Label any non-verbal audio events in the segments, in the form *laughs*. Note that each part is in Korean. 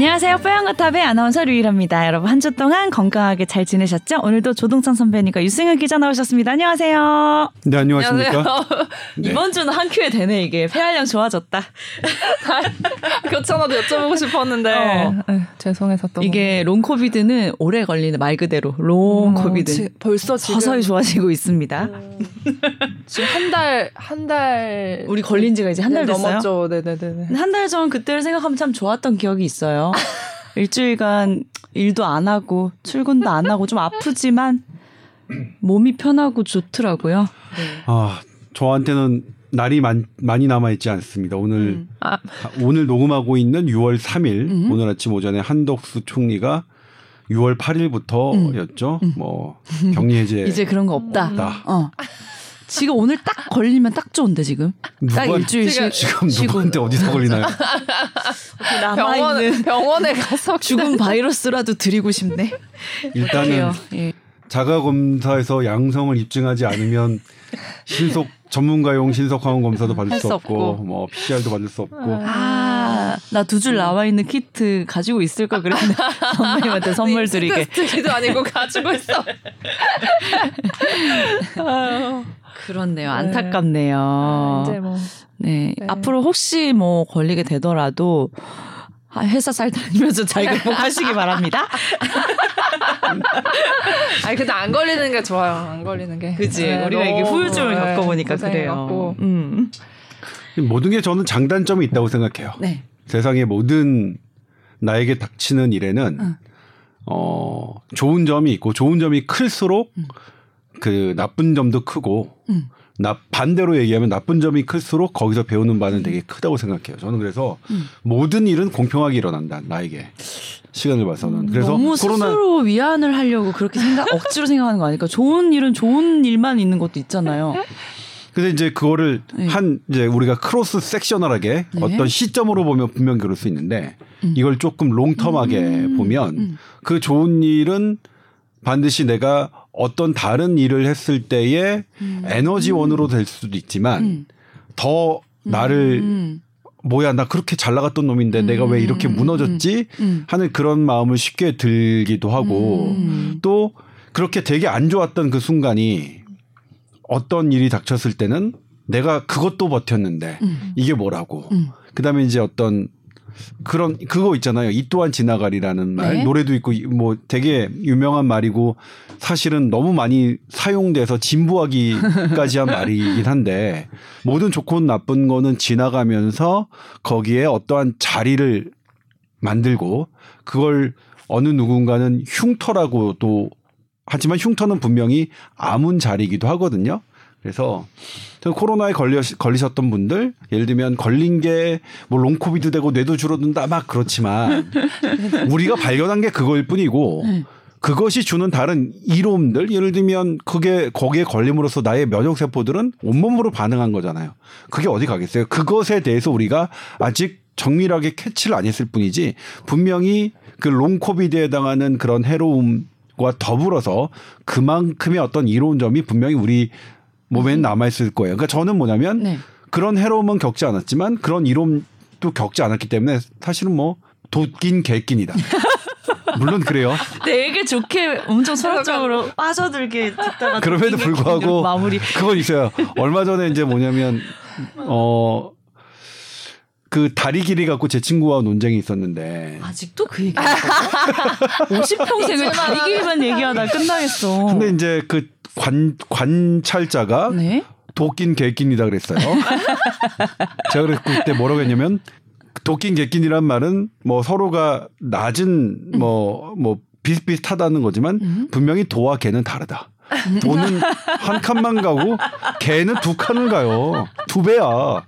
안녕하세요. 뽀얀거탑의 아나운서 류이라입니다. 여러분 한 주 동안 건강하게 잘 지내셨죠? 오늘도 조동찬 선배님과 유승현 기자 나오셨습니다. 안녕하세요. 네, 안녕하십니까? 네. 이번 주는 한 큐에 되네 이게. 폐활량 좋아졌다. *laughs* 교차나도 여쭤보고 싶었는데 어. 에휴, 죄송해서 또 이게 long COVID는 오래 걸리는 말 그대로 long 어, COVID. 지- 벌써 지금 서서히 좋아지고 있습니다. 지금 한 달 한 달 우리 걸린 지가 이제 한 달 됐어요. 넘었죠. 네네네. 한 달 전 그때를 생각하면 참 좋았던 기억이 있어요. 일주일간 일도 안 하고 출근도 안 하고 좀 아프지만 몸이 편하고 좋더라고요. 아, 저한테는 날이 많, 많이 남아 있지 않습니다. 오늘 음. 아. 오늘 녹음하고 있는 6월 3일 음. 오늘 아침 오전에 한덕수 총리가 6월 8일부터였죠. 뭐 격리 해제 음. *laughs* 이제 그런 거 없다. 없다. 어. 지금 오늘 딱 걸리면 딱 좋은데 지금. 딱 누가- 일주일 지금- 쉬- 지금 누구한테 *laughs* 어디서 걸리나요? 병원 남아 있는 병원 에 가서 *laughs* 죽은 바이러스라도 드리고 싶네. 일단은. 예. 자가 검사에서 양성을 입증하지 않으면 신속 전문가용 신속 항원 검사도 받을 할수수 없고, 없고. 뭐 PCR도 받을 수 없고 아, 나 두 줄 나와 있는 키트 가지고 있을 걸 그랬는데 *laughs* 선배님한테 선물 드리게. 스트도 아니고 가지고 있어. 그렇네요. 네. 안타깝네요. 이제 뭐 네. 네. 앞으로 혹시 뭐 걸리게 되더라도 아, 회사 잘 다니면서 잘 극복하시기 바랍니다. *laughs* 아니 근데 안 걸리는 게 좋아요. 안 걸리는 게. 그지? 네, 우리가 이게 후유증을 네, 겪어보니까 그래요. 음. 모든 게 저는 장단점이 있다고 생각해요. 네. 세상의 모든 나에게 닥치는 일에는 응. 어 좋은 점이 있고 좋은 점이 클수록 그 나쁜 점도 크고 응. 나 반대로 얘기하면 나쁜 점이 클수록 거기서 배우는 바는 되게 크다고 생각해요. 저는 그래서 응. 모든 일은 공평하게 일어난다 나에게 시간을 봐서는 그래서 너무 코로나 스스로 위안을 하려고 그렇게 생각 *laughs* 억지로 생각하는 거 아닐까? 좋은 일은 좋은 일만 있는 것도 있잖아요. 그래서 이제 그거를 네. 한 이제 우리가 cross-sectional하게 네. 어떤 시점으로 보면 분명 그럴 수 있는데 음. 이걸 조금 long-term하게 음, 보면 음. 그 좋은 일은 반드시 내가 어떤 다른 일을 했을 때의 에너지원으로 될 수도 있지만 음. 더 나를 음. 뭐야 나 그렇게 잘 나갔던 놈인데 내가 왜 이렇게 음, 무너졌지 음. 하는 그런 마음을 쉽게 들기도 하고 음. 또 그렇게 되게 안 좋았던 그 순간이 어떤 일이 닥쳤을 때는 내가 그것도 버텼는데 음. 이게 뭐라고 음. 그다음에 이제 어떤 그런 그거 있잖아요. 이 또한 지나가리라는 말 네. 노래도 있고 이- 뭐 되게 유명한 말이고 사실은 너무 많이 사용돼서 진부하기까지 한 *laughs* 말이긴 한데 모든 좋고 나쁜 거는 지나가면서 거기에 어떠한 자리를 만들고 그걸 어느 누군가는 흉터라고도 하지만 흉터는 분명히 아문 자리이기도 하거든요. 그래서 저 코로나에 걸려 걸리셨던 분들 예를 들면 걸린 게 뭐 long COVID 되고 뇌도 줄어든다 막 그렇지만 *laughs* 우리가 발견한 게 그거일 뿐이고 네. 그것이 주는 다른 이로움들 예를 들면 그게 거기에 걸림으로써 나의 면역 세포들은 온몸으로 반응한 거잖아요. 그게 어디 가겠어요? 그것에 대해서 우리가 아직 정밀하게 캐치를 안 했을 뿐이지 분명히 그 long COVID에 해당하는 그런 해로움과 더불어서 그만큼의 어떤 이로운 점이 분명히 우리 몸에 남아 있을 거예요. 그러니까 저는 뭐냐면 네. 그런 해로움은 겪지 않았지만 그런 이로움도 겪지 않았기 때문에 사실은 뭐 도낀 개낀이다. *laughs* 물론 그래요. 되게 좋게 엄청 철학적으로 빠져들게 듣다가 그럼에도 불구하고 마무리. 그건 있어요. 얼마 전에 이제 뭐냐면 어. 그 다리 길이 갖고 제 친구와 논쟁이 있었는데 아직도 그 얘기 50평생을 *laughs* 다리 길만 얘기하다 끝나겠어. 근데 이제 그 관, 관찰자가 네. 도낀 개낀이다 그랬어요. *laughs* 제가 그랬 그때 뭐라고 했냐면 도낀 개낀이란 말은 뭐 서로가 낮은 뭐뭐 비슷비슷하다는 거지만 음. 분명히 도와 개는 다르다. *laughs* 도는 한 칸만 가고 개는 두 칸을 가요. 두 배야.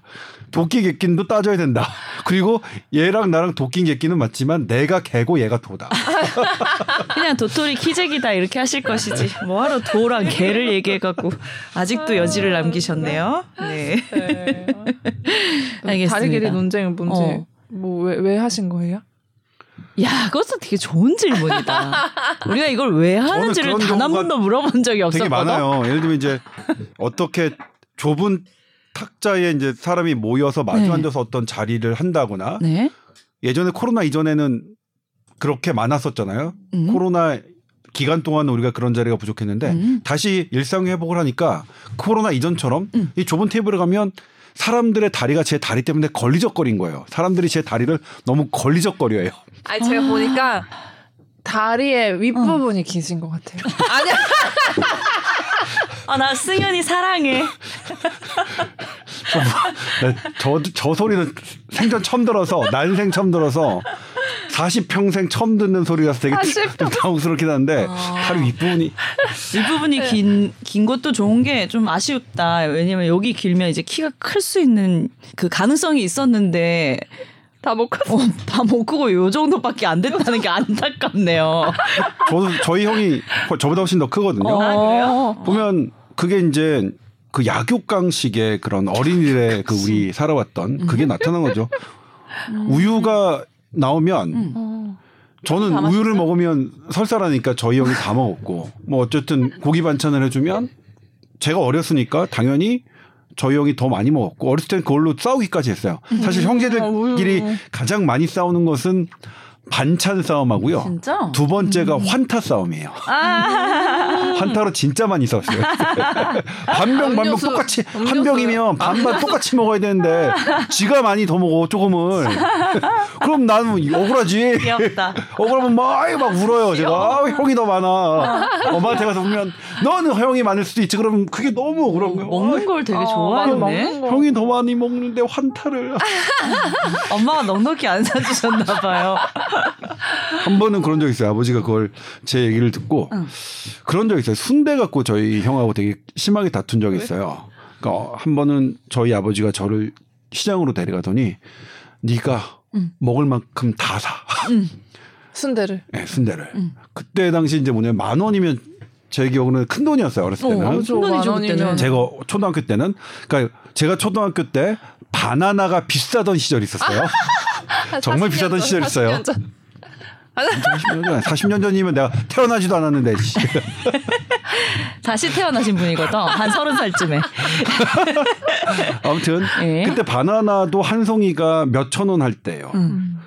도끼 개낀도 따져야 된다. *laughs* 그리고 얘랑 나랑 도끼 개끼는 맞지만 내가 개고 얘가 도다. *laughs* 그냥 도토리 키재기다 이렇게 하실 것이지. 뭐하러 도랑 개를 얘기해갖고 아직도 여지를 남기셨네요. 네. 네. 알겠습니다. 다리 길이 논쟁은 뭔지 어. 뭐왜 왜 하신 거예요? 야, 그것도 되게 좋은 질문이다. 우리가 이걸 왜 하는지를 단 한 번도 물어본 적이 없었거든. 되게 많아요. 예를 들면 이제 어떻게 좁은 탁자에 이제 사람이 모여서 마주 네. 앉아서 어떤 자리를 한다거나 네. 예전에 코로나 이전에는 그렇게 많았었잖아요. 음. 코로나 기간 동안 우리가 그런 자리가 부족했는데 음. 다시 일상 회복을 하니까 코로나 이전처럼 음. 이 좁은 테이블에 가면 사람들의 다리가 제 다리 때문에 걸리적거린 거예요. 사람들이 제 다리를 너무 걸리적거려요. *laughs* 아니 제가 보니까 다리의 윗부분이 기신 것 같아요. 아니야. *laughs* 아, 나 승현이 사랑해. 네, 저, 저 소리는 생전 처음 들어서 난생 처음 들어서 40평생 처음 듣는 소리라서 되게 40평. 좀 당황스럽긴 한데 다리 윗부분이 이 부분이 긴, 긴 것도 좋은 게 좀 아쉽다. 왜냐면 여기 길면 이제 키가 클 수 있는 그 가능성이 있었는데, 다못 컸어. 어, 다못 크고 요 정도밖에 안 됐다는 게 안타깝네요. 저도 저희 형이 저보다 훨씬 더 크거든요. 어. 보면 그게 이제 그 약육강식의 그런 어린이들의 그 우리 살아왔던 그게 나타난 거죠. 우유가 나오면 음. 어. 저는 다 우유를 먹으면 설사라니까 저희 형이 다 먹었고 뭐 어쨌든 고기 반찬을 해주면 제가 어렸으니까 당연히 저희 형이 더 많이 먹었고 어렸을 땐 그걸로 싸우기까지 했어요. 사실 형제들끼리 가장 많이 싸우는 것은 반찬 싸움하고요. 진짜? 두 번째가 환타 싸움이에요. 아, 환타로 진짜 많이 싸웠어요. *laughs* 반병 반병 음료수, 똑같이 한 음료수. 병이면 반반 똑같이 먹어야 되는데 지가 많이 더 먹어 조금을. *laughs* 그럼 나는 억울하지. 귀엽다. *laughs* 억울하면 막, 막 울어요. 제가 아, 형이 더 많아. 엄마한테 가서 보면 너는 형이 많을 수도 있지. 그러면 그게 너무 억울한 거예요. 먹는 걸 되게 어, 먹는 거. 형이 더 많이 먹는데 환타를 엄마가 넉넉히 안 사주셨나 봐요. *laughs* 한 번은 그런 적 있어요. 아버지가 그걸 제 얘기를 듣고 응. 그런 적 있어요. 순대 갖고 저희 형하고 되게 심하게 다툰 적이 있어요. 그러니까 한 번은 저희 아버지가 저를 시장으로 데려가더니 네가 응. 먹을 만큼 다 사. *laughs* 순대를. 네, 순대를. 응. 그때 당시 이제 뭐냐면 만 원이면 제 기억으로는 큰 돈이었어요. 어렸을 때는. 어. 큰 돈이죠, 만 그때는. 제가 초등학교 때는 그러니까 제가 초등학교 때 바나나가 비싸던 시절이 있었어요. *laughs* 정말 40년 비싸던 전, 시절 있어요. 40년 전. 40년 전, 40년 전이면 내가 태어나지도 않았는데. 씨. *laughs* 다시 태어나신 분이거든. 한 서른 살쯤에. *laughs* 아무튼 예. 그때 바나나도 한 송이가 몇 천 원 할 때예요. 음.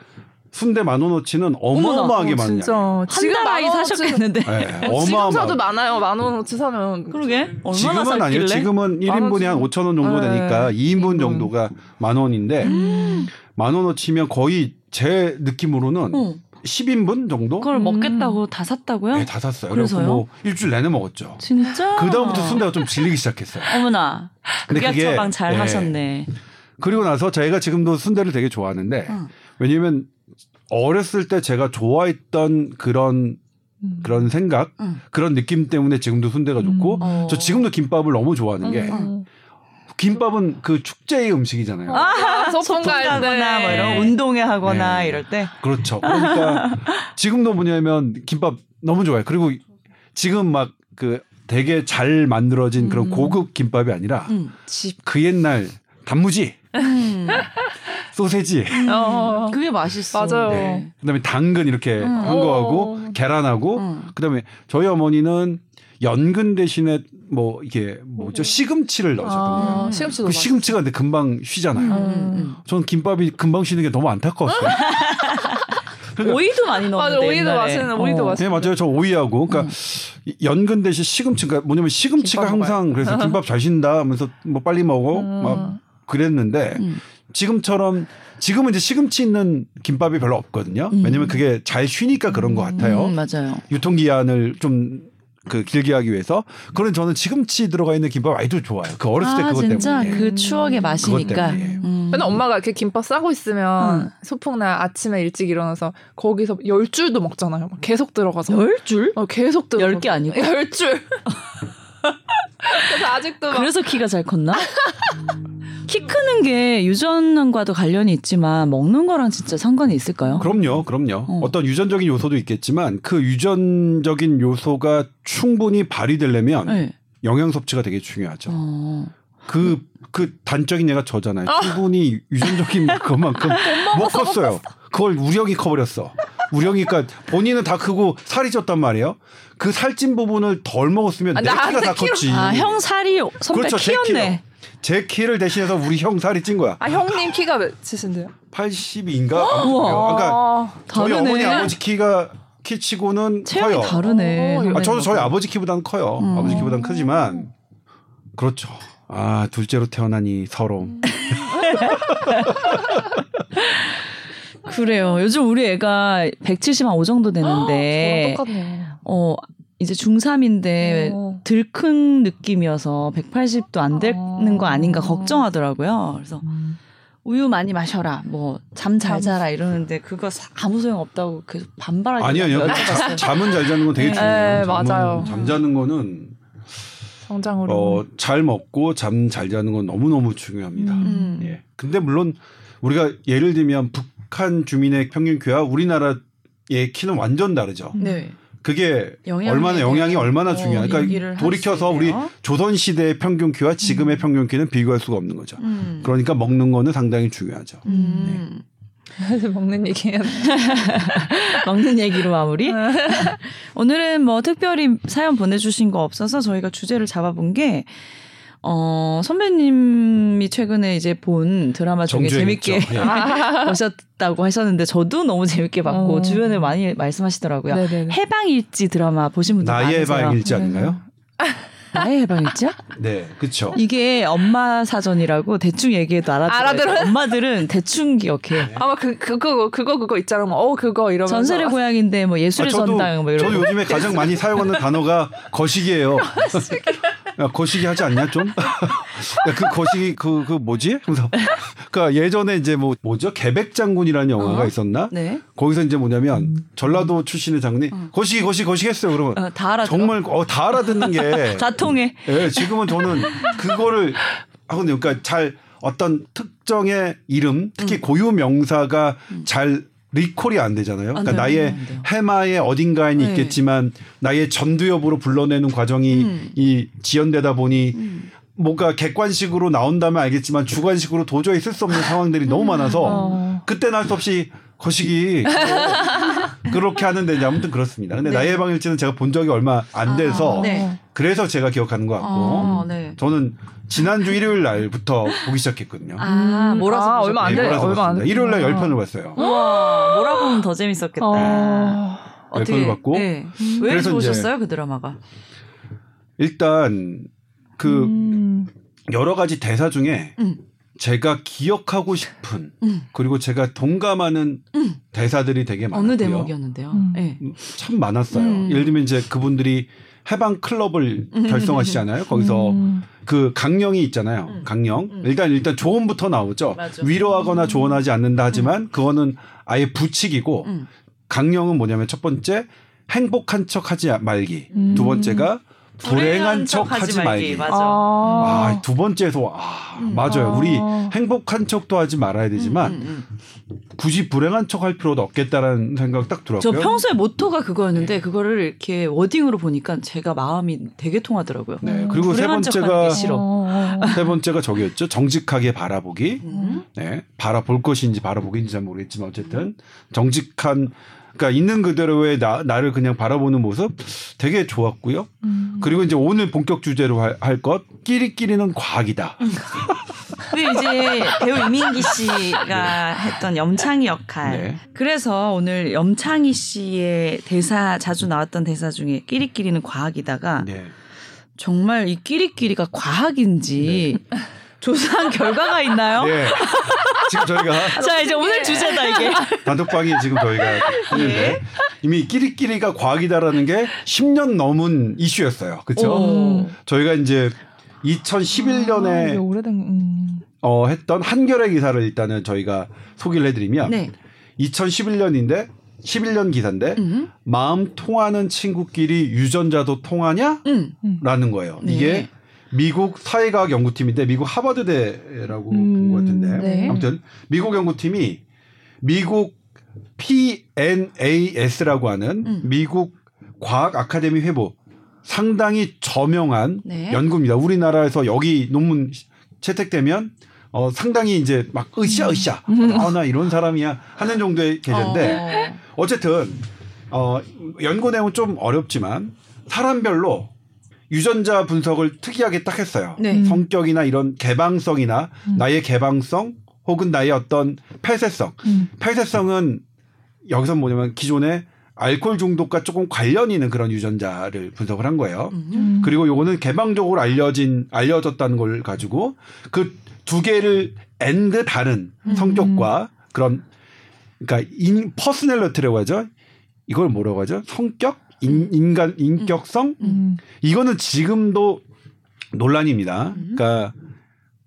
순대 만 원어치는 어마어마하게 많은 양이에요. 진짜. 한달 아이 사셨겠는데. 네, 어, 지금. 사도 많아요. 만 원어치 사면. 그러게. 얼마나 지금은? 아니에요. 지금은 1인분이 한원 5천 원 정도 네. 되니까 2인분 음. 정도가 만 원인데 음. 만 원어치면 거의 제 느낌으로는 어. 10인분 정도? 그걸 음. 먹겠다고 다 샀다고요? 네, 다 샀어요. 그래서요? 그래서 뭐 일주일 내내 먹었죠. 진짜? 그 다음부터 순대가 좀 질리기 시작했어요. 어머나. 근데 그게- 처방 잘 예. 하셨네. 그리고 나서 저희가 지금도 순대를 되게 좋아하는데 응. 왜냐면 어렸을 때 제가 좋아했던 그런 그런 생각 응. 그런 느낌 때문에 지금도 순대가 좋고 음. 어. 저 지금도 김밥을 너무 좋아하는 게 응, 응. 김밥은 그 축제의 음식이잖아요. 아, 소풍 소풍 갈 가거나 때. 뭐 이런 운동회 하거나 네. 이럴 때. 그렇죠. 그러니까 *laughs* 지금도 뭐냐면 김밥 너무 좋아요. 그리고 지금 막 그 되게 잘 만들어진 그런 음. 고급 김밥이 아니라 음. 집. 그 옛날 단무지, 음. *laughs* 소세지, 어. 그게 맛있어. 맞아요. 네. 그다음에 당근 이렇게 음. 한 거하고 어. 계란하고 음. 그다음에 저희 어머니는 연근 대신에 뭐 이게 뭐죠 시금치를 넣으셨거든요. 아, 시금치도 그 시금치가 근데 금방 쉬잖아요. 음, 음. 저는 김밥이 금방 쉬는 게 너무 안타까웠어요. *laughs* 그러니까 오이도 많이 맞아, 넣었는데 오이도 옛날에. 맛있는, 오이도 어. 맛있는. 네 맞아요. 저 오이하고 그러니까 연근 대신 시금치가 뭐냐면 시금치가 항상 그래서 김밥 잘 쉰다 하면서 뭐 빨리 먹어 음. 막 그랬는데 음. 지금처럼 지금은 이제 시금치 있는 김밥이 별로 없거든요. 음. 왜냐면 그게 잘 쉬니까 그런 것 같아요. 음, 맞아요. 유통기한을 좀 그 길게 하기 위해서. 그런 저는 시금치 들어가 있는 김밥 아직도 좋아요. 그 어렸을 때아 그것 진짜 때문에. 그 추억의 맛이니까. 음. 맨날 엄마가 이렇게 김밥 싸고 있으면 응. 소풍날 아침에 일찍 일어나서 거기서 열 줄도 먹잖아요. 막 계속 들어가서. 열 줄? 어, 계속 들어. 열개 아니고? 열 줄. *laughs* 그래서 아직도 막 그래서 키가 잘 컸나? *laughs* 키 크는 게 유전과도 관련이 있지만 먹는 거랑 진짜 상관이 있을까요? 그럼요, 그럼요. 어. 어. 떤 유전적인 요소도 있겠지만 그 유전적인 요소가 충분히 발휘되려면 네. 영양 섭취가 되게 중요하죠. 어. 그, 그 단적인 얘가 저잖아요. 충분히 유전적인 *laughs* 그만큼 못 컸어요. 그걸 우리 형이 커버렸어. 우리 형이니까 본인은 다 크고 살이 쪘단 말이에요. 그 살찐 부분을 덜 먹었으면 아, 내 키가 다 키로- 컸지. 아, 형 살이 손빼 그렇죠, 제 키였네. 제 키를 대신해서 우리 형 살이 찐 거야. 아 형님 키가 몇이신데요? 82인가? 우와. 그러니까 아, 저희 다르네. 어머니 아버지 키가 키치고는 체형이 커요. 다르네. 어, 아, 저도. 저희 아버지 키보다는 커요. 음. 아버지 키보다는 크지만 그렇죠. 아 둘째로 태어나니 서러움. *laughs* 그래요. 요즘 우리 애가 170한 5 정도 되는데 똑같네요. 어 이제 중3인데 어. 들큰 느낌이어서 180도 안 되는 거 아닌가 어. 걱정하더라고요. 그래서 우유 많이 마셔라. 뭐 잠잘 잠. 자라 이러는데 그거 사- 아무 소용 없다고 계속 반발하고 아니요, 아니요. 잠은 잘 자는 건 되게 네. 중요해요. 네, 맞아요. 잠 자는 거는 성장으로. 어, 잘 먹고 잠 잘 자는 건 너무 너무 중요합니다. 음. 예. 근데 물론 우리가 예를 들면 북한 주민의 평균 키와 우리나라의 키는 완전 다르죠. 네. 그게 얼마나 영향이 얼마나 어. 얘기를 그러니까 할 돌이켜서 수 우리. 조선 시대의 평균 키와 지금의 평균 키는 비교할 수가 없는 거죠. 음. 그러니까 먹는 거는 상당히 중요하죠. 음. *laughs* 먹는 얘기해야 돼. *laughs* 먹는 얘기로 마무리. *laughs* 오늘은 뭐 특별히 사연 보내주신 거 없어서 저희가 주제를 잡아본 게 어, 선배님이 최근에 이제 본 드라마 중에 재밌게. 예. 아. *laughs* 보셨다고 하셨는데 저도 너무 재밌게 봤고 어. 주변에 많이 말씀하시더라고요. 네네네. 해방일지 드라마 보신 분들 나의 많으세요. 해방일지 아닌가요? *laughs* 나의 해방일지요? 네, 그렇죠. 이게 엄마 사전이라고 대충 얘기해도 알아들어요. *laughs* 엄마들은 대충 기억해. 아마 그 그거 그거 그거 있잖아. 뭐, 어 그거 이러면서. 전설의 고향인데 뭐 예술의 아, 저도, 전당 뭐 이런 저도 거. 요즘에 가장 많이 사용하는 단어가 거시기예요. 야, 거시기 하지 않냐 좀? *laughs* 야, 그 거시기 그그 뭐지? 그래서 그러니까 예전에 이제 뭐 뭐죠? 개백 장군이라는 영화가 어? 있었나? 네. 거기서 이제 뭐냐면 전라도 출신의 장군이 어. 거시기 거시기 거시기 했어요. 그러면 어, 다 알아들어. 정말 어, 다 알아듣는 게 *laughs* 다 통해. 예, 지금은 저는 그거를 하거든요. 그러니까 잘 어떤 특정의 이름, 특히 음. 고유 명사가 잘 리콜이 안 되잖아요. 안 그러니까 나의. 해마의 어딘가에는 네. 있겠지만 나의 전두엽으로 불러내는 과정이 음. 이 지연되다 보니 음. 뭔가 객관식으로 나온다면 알겠지만 주관식으로 도저히 쓸 수 없는 상황들이 너무 많아서 어. 그때는 할수 없이 거시기 *laughs* 그렇게 하는데 이제 아무튼 그렇습니다. 근데 네. 나의 해방일지는 제가 본 적이 얼마 안 돼서 어. 네. 그래서 제가 기억하는 것 같고 아, 네. 저는 지난주 일요일 날부터 보기 시작했거든요. 아, 음. 몰아서 아. 얼마 안 네, 돼. 몰아서 얼마 안. 일요일 날 10편을 봤어요. 우와, 뭐라 보면 더 재밌었겠다. 어. 열 편을 봤고. 네. 왜 좋으셨어요 그 드라마가? 일단 그 음. 여러 가지 대사 중에 음. 제가 기억하고 싶은 음. 그리고 제가 동감하는 음. 대사들이 되게 많았고요. 어느 대목이었는데요? 음. 네. 참 많았어요. 음. 예를 들면 이제 그분들이 해방 클럽을 결성하시잖아요. 거기서 음. 그 강령이 있잖아요. 음. 강령. 음. 일단 일단 조언부터 나오죠. 맞아. 위로하거나 조언하지 않는다 하지만 그거는 아예 부칙이고 음. 강령은 뭐냐면 첫 번째 행복한 척하지 말기. 음. 두 번째가 불행한 척 하지 말기. 맞아. 아. 아, 두 번째에서 아, 음. 맞아요. 우리 아. 행복한 척도 하지 말아야 되지만 음, 음, 음. 굳이 불행한 척 할 필요도 없겠다라는 생각 딱저 들었고요. 평소에 모토가 그거였는데 네. 그거를 이렇게 워딩으로 보니까 제가 마음이 되게 통하더라고요. 네. 그리고 세 번째가. 어. 세 번째가 저기였죠. 정직하게 바라보기. 음. 네. 바라볼 것인지 바라보기인지 잘 모르겠지만 어쨌든 정직한 그러니까 있는 그대로의 나, 나를 그냥 바라보는 모습 되게 좋았고요. 음. 그리고 이제 오늘 본격 주제로 할, 할 것 끼리끼리는 과학이다. 그게 이제 배우 이민기 씨가 했던 염창희 역할. 네. 그래서 오늘 염창희 씨의 대사 자주 나왔던 대사 중에 끼리끼리는 과학이다가 네. 정말 이 끼리끼리가 과학인지 조사한 결과가 있나요? 네. 지금 저희가 *laughs* 자 이제 오늘 주제다 이게. *laughs* 단톡방에 지금 저희가 했는데 예. 이미 끼리끼리가 과학이다라는 게 10년 넘은 이슈였어요. 그렇죠? 오. 저희가 이제 아, 이게 2011년에 오래된 음. 어, 했던 한겨레 기사를 일단은 저희가 소개를 해드리면 네. 2011년인데 11년 기사인데 음. 마음 통하는 친구끼리 유전자도 통하냐? 음. 라는 거예요. 네. 이게 미국 사회과학 연구팀인데 미국 하버드대라고 음, 본것 같은데 네. 아무튼 미국 연구팀이 미국 PNAS라고 하는 음. 미국 과학 아카데미 회보 상당히 저명한 네. 연구입니다. 우리나라에서 여기 논문 채택되면 어 상당히 이제 막 으쌰 으쌰 어나 이런 사람이야 하는 정도의 계제인데 어. 어쨌든 어 연구 내용은 좀 어렵지만 사람별로 유전자 분석을 특이하게 딱 했어요. 네. 음. 성격이나 이런 개방성이나 음. 나의 개방성 혹은 나의 어떤 폐쇄성. 음. 폐쇄성은 여기서 뭐냐면 기존에 알코올 중독과 조금 관련 있는 그런 유전자를 분석을 한 거예요. 음. 그리고 요거는 개방적으로 알려진 알려졌다는 걸 가지고 그 두 개를 and 다른 음. 성격과 그런 그러니까 인 personality라고 하죠. 이걸 뭐라고 하죠? 성격, 인, 인간 인격성 음. 이거는 지금도 논란입니다. 그러니까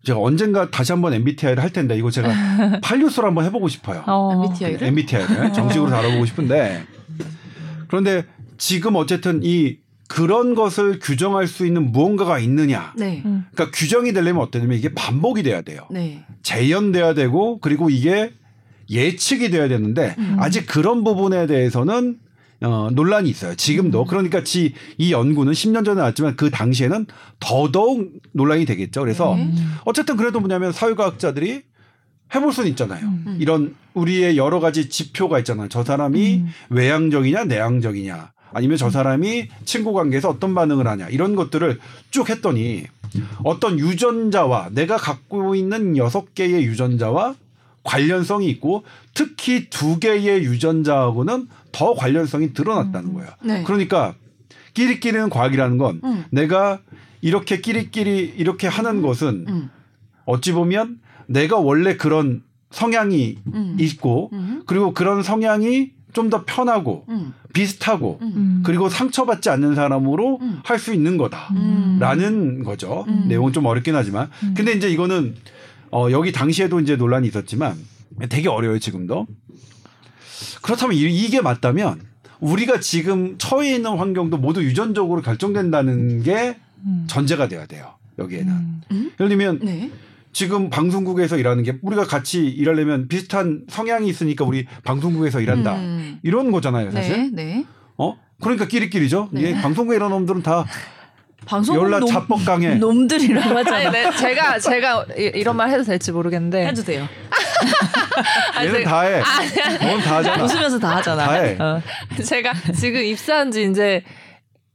제가 언젠가 다시 한번 MBTI를 할 텐데 이거 제가 *laughs* 팔뉴스로 한번 해보고 싶어요. 어. MBTI를 MBTI를 *laughs* 정식으로 다뤄보고 싶은데 그런데 지금 어쨌든 이 그런 것을 규정할 수 있는 무언가가 있느냐. 네. 음. 그러니까 규정이 되려면 어떠냐면 이게 반복이 돼야 돼요. 네. 재현돼야 되고 그리고 이게 예측이 돼야 되는데 음. 아직 그런 부분에 대해서는 어, 논란이 있어요. 지금도. 음. 그러니까 지, 이 연구는 10년 전에 나왔지만 그 당시에는 더더욱 논란이 되겠죠. 그래서 네. 어쨌든 그래도 뭐냐면 사회과학자들이 해볼 수는 있잖아요. 음. 이런 우리의 여러 가지 지표가 있잖아요. 저 사람이 음. 외향적이냐 내향적이냐 아니면 저 사람이 친구 관계에서 어떤 반응을 하냐 이런 것들을 쭉 했더니 어떤 유전자와 내가 갖고 있는 여섯 개의 유전자와 관련성이 있고 특히 두 개의 유전자하고는 더 관련성이 드러났다는 거예요. 네. 그러니까 끼리끼리는 과학이라는 건 음. 내가 이렇게 끼리끼리 이렇게 하는 것은 음. 어찌 보면 내가 원래 그런 성향이 음. 있고 음. 그리고 그런 성향이 좀 더 편하고 음. 비슷하고 음. 그리고 상처받지 않는 사람으로 음. 할수 있는 거다. 음. 라는 거죠. 음. 내용은 좀 어렵긴 하지만. 음. 근데 이제 이거는 어 여기 당시에도 이제 논란이 있었지만 되게 어려워요, 지금도. 그렇다면 이- 이게 맞다면 우리가 지금 처해 있는 환경도 모두 유전적으로 결정된다는 게 음. 전제가 돼야 돼요. 여기에는. 음. 예를 들면 네. 지금 방송국에서 일하는 게 우리가 같이 일하려면 비슷한 성향이 있으니까 우리 방송국에서 일한다. 음. 이런 거잖아요, 사실. 네. 네. 어? 그러니까 끼리끼리죠. 네. 이게 방송국에 이런 놈들은 다 방송 연락 자뻑 강해. 놈들이라고 아니, 하잖아. 네, 제가 제가 이- 이런 말 해도 될지 모르겠는데 해도 돼요. 아니, 얘는 제가- 다 해. 넌다 하잖아. 웃으면서 다 하잖아. 다 해. 어. 제가 지금 입사한 지 이제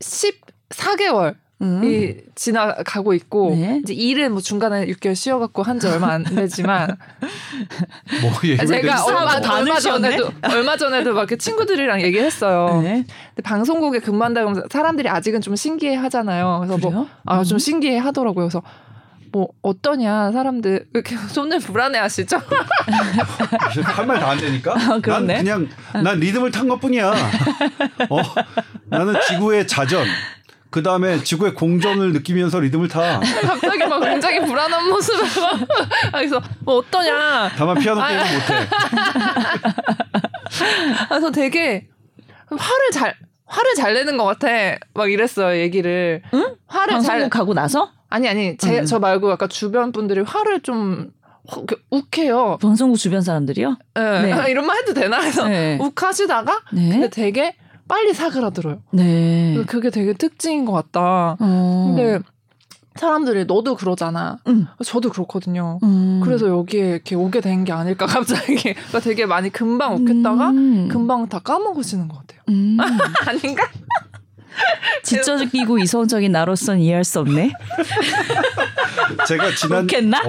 14개월 음. 이 지나가고 있고 네. 이제 일은 뭐 중간에 6개월 쉬어갖고 한 지 얼마 안 되지만 *laughs* 뭐 제가 얼마, 반을 얼마? 전에도 얼마 전에도 막 이렇게 친구들이랑 얘기했어요. 네. 근데 방송국에 근무한다 그러면서 사람들이 아직은 좀 신기해 하잖아요. 그래서 뭐 그래요? 아, 좀 음. 신기해 하더라고요. 그래서 뭐 어떠냐 사람들 이렇게 *laughs* 손을 불안해 하시죠? 할 *laughs* 말 다 안 되니까. 아, 난 그렇네. 그냥 난 리듬을 탄 것뿐이야. 어, 나는 지구의 자전. 그 다음에 지구의 공전을 느끼면서 리듬을 타. 갑자기 막 굉장히 불안한 모습을 *laughs* 막 그래서 뭐 어떠냐 다만 피아노 게임은 못해. 그래서 되게 화를 잘 화를 잘 내는 것 같아 막 이랬어요 얘기를 응? 화를 잘 방송국 가고 나서 아니 아니 제 음. 저 말고 약간 주변 분들이 화를 좀 호- 이렇게 욱해요 방송국 주변 사람들이요? 예. 네. *laughs* 이런 말 해도 되나 해서 네. 욱하시다가 네. 근데 되게 빨리 사그라들어요 네. 그게 되게 특징인 것 같다 어. 근데 사람들이 너도 그러잖아 음. 저도 그렇거든요 음. 그래서 여기에 이렇게 오게 된 게 아닐까 *laughs* 갑자기 그러니까 되게 많이 금방 욱했다가 음. 금방 다 까먹으시는 것 같아요 음. *laughs* 아닌가? *laughs* 지적이고 이성적인 나로선 이해할 수 없네. *laughs* 제가 지난 웃겠나?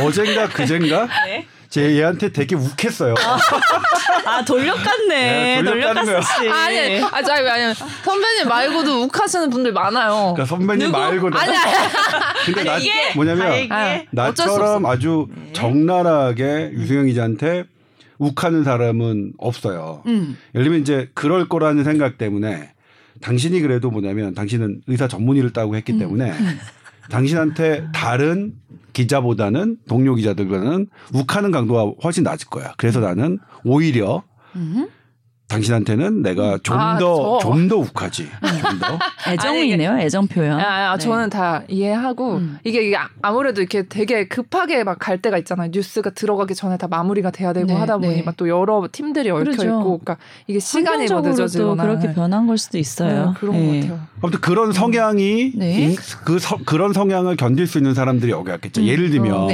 어, 젠가 그젠가 *laughs* 네. 제 얘한테 되게 욱했어요. 아 돌려깠네. 네. 돌려깠었지. 아니, 아니, 아니, 아니, 선배님 말고도 욱하시는 분들 많아요. 그러니까 선배님 누구? 말고 아니, 아니, 근데 나 이게 뭐냐면. 아, 나처럼. 아주 적나라하게 유승영 기자한테 욱하는 사람은 없어요. 음. 예를 들면 이제 그럴 거라는 생각 때문에 당신이 그래도 뭐냐면 당신은 의사 전문의를 따고 했기 음. 때문에 당신한테 다른 기자보다는 동료 기자들보다는 욱하는 강도가 훨씬 낮을 거야. 그래서 나는 오히려 음. 당신한테는 내가 좀 아, 더 저. 좀더 욱하지. *laughs* 좀 더. *laughs* 애정이네요. 애정 표현. 아, 아, 네. 저는 다 이해하고 음. 이게, 이게 아- 아무래도 이렇게 되게 급하게 막 갈 때가 있잖아요. 뉴스가 들어가기 전에 다 마무리가 돼야 되고 네, 하다 보니 네. 막또 여러 팀들이 얽혀 그렇죠. 있고, 그러니까 이게 시간이 뭐 늦어지거나 그렇게 변한 걸 수도 있어요. 네, 그런 네. 것 같아요. 아무튼 그런 성향이 네. 인- 그 서- 그런 성향을 견딜 수 있는 사람들이 여기 왔겠죠. 예를 들면.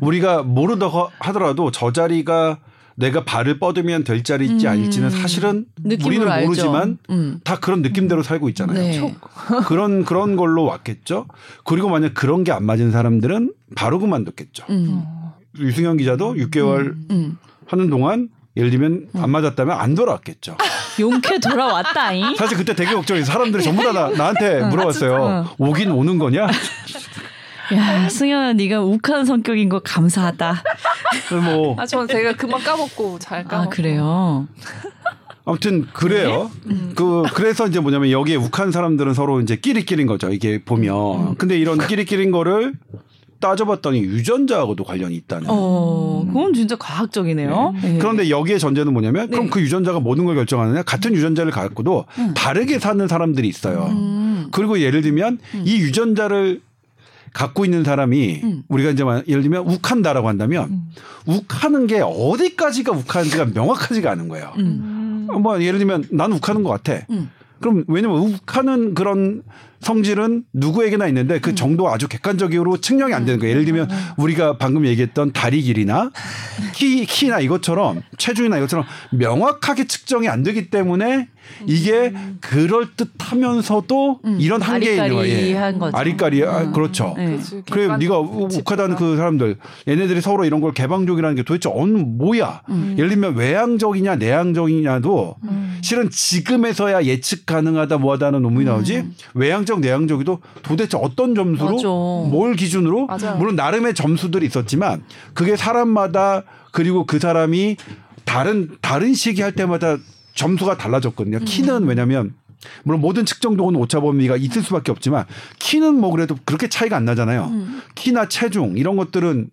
우리가 모르다 하더라도 저 자리가 내가 발을 뻗으면 될 자리일지 음. 아닐지는 사실은 우리는 알죠. 모르지만 음. 다 그런 느낌대로 살고 있잖아요. 네. *laughs* 그런 그런 걸로 왔겠죠. 그리고 만약 그런 게 안 맞은 사람들은 바로 그만뒀겠죠. 음. 어. 유승현 기자도 6개월 음. 하는 동안 예를 들면 안 맞았다면 안 돌아왔겠죠. *laughs* 용케 돌아왔다잉. 사실 그때 되게 걱정해서 사람들이 전부 다 나, 나한테 물어봤어요. 오긴 오는 거냐? *laughs* 야, 승현아, 네가 욱한 성격인 거 감사하다. 뭐 아, 저는 제가 그만 까먹고 잘 까먹고. 아, 그래요? 아무튼 그래요. 그 그래서 이제 뭐냐면 여기에 욱한 사람들은 서로 이제 끼리끼린 거죠. 이게 보면. 근데 이런 끼리끼린 거를 따져봤더니 유전자하고도 관련이 있다는. 어, 그건 진짜 과학적이네요. 네. 그런데 여기에 전제는 뭐냐면 그럼 네. 그 유전자가 모든 걸 결정하느냐? 같은 유전자를 갖고도 다르게 사는 사람들이 있어요. 음. 그리고 예를 들면 이 유전자를 갖고 있는 사람이 음. 우리가 이제 막 예를 들면 욱한다라고 한다면 욱하는 게 어디까지가 욱하는지가 *laughs* 명확하지가 않은 거예요. 음. 음. 뭐 예를 들면 난 욱하는 것 같아. 음. 그럼 왜냐면 욱하는 그런 성질은 누구에게나 있는데 음. 그 정도가 아주 객관적으로 측량이 안 되는 거예요. 예를 들면 우리가 방금 얘기했던 다리 길이나 키, 키나 이것처럼 체중이나 이것처럼 명확하게 측정이 안 되기 때문에 이게 그럴 듯하면서도 음. 이런 한계에 있는 거예요. 아리까리한 거죠. 아리까리 아, 음. 그렇죠. 네. 그치, 그래 네가 우- 욱하다는 그 사람들 얘네들이 서로 이런 걸 개방적이라는 게 도대체 어느 뭐야? 음. 예를 들면 외향적이냐 내향적이냐도 음. 실은 지금에서야 예측 가능하다 뭐하다는 논문이 나오지 외향적 내향적이도 도대체 어떤 점수로 음. 맞아. 뭘 기준으로 맞아요. 물론 나름의 점수들이 있었지만 그게 사람마다 그리고 그 사람이 다른 다른 시기 할 때마다 점수가 달라졌거든요. 음. 키는 왜냐면 물론 모든 측정 도구는 오차 범위가 있을 수밖에 없지만 키는 뭐 그래도 그렇게 차이가 안 나잖아요. 음. 키나 체중 이런 것들은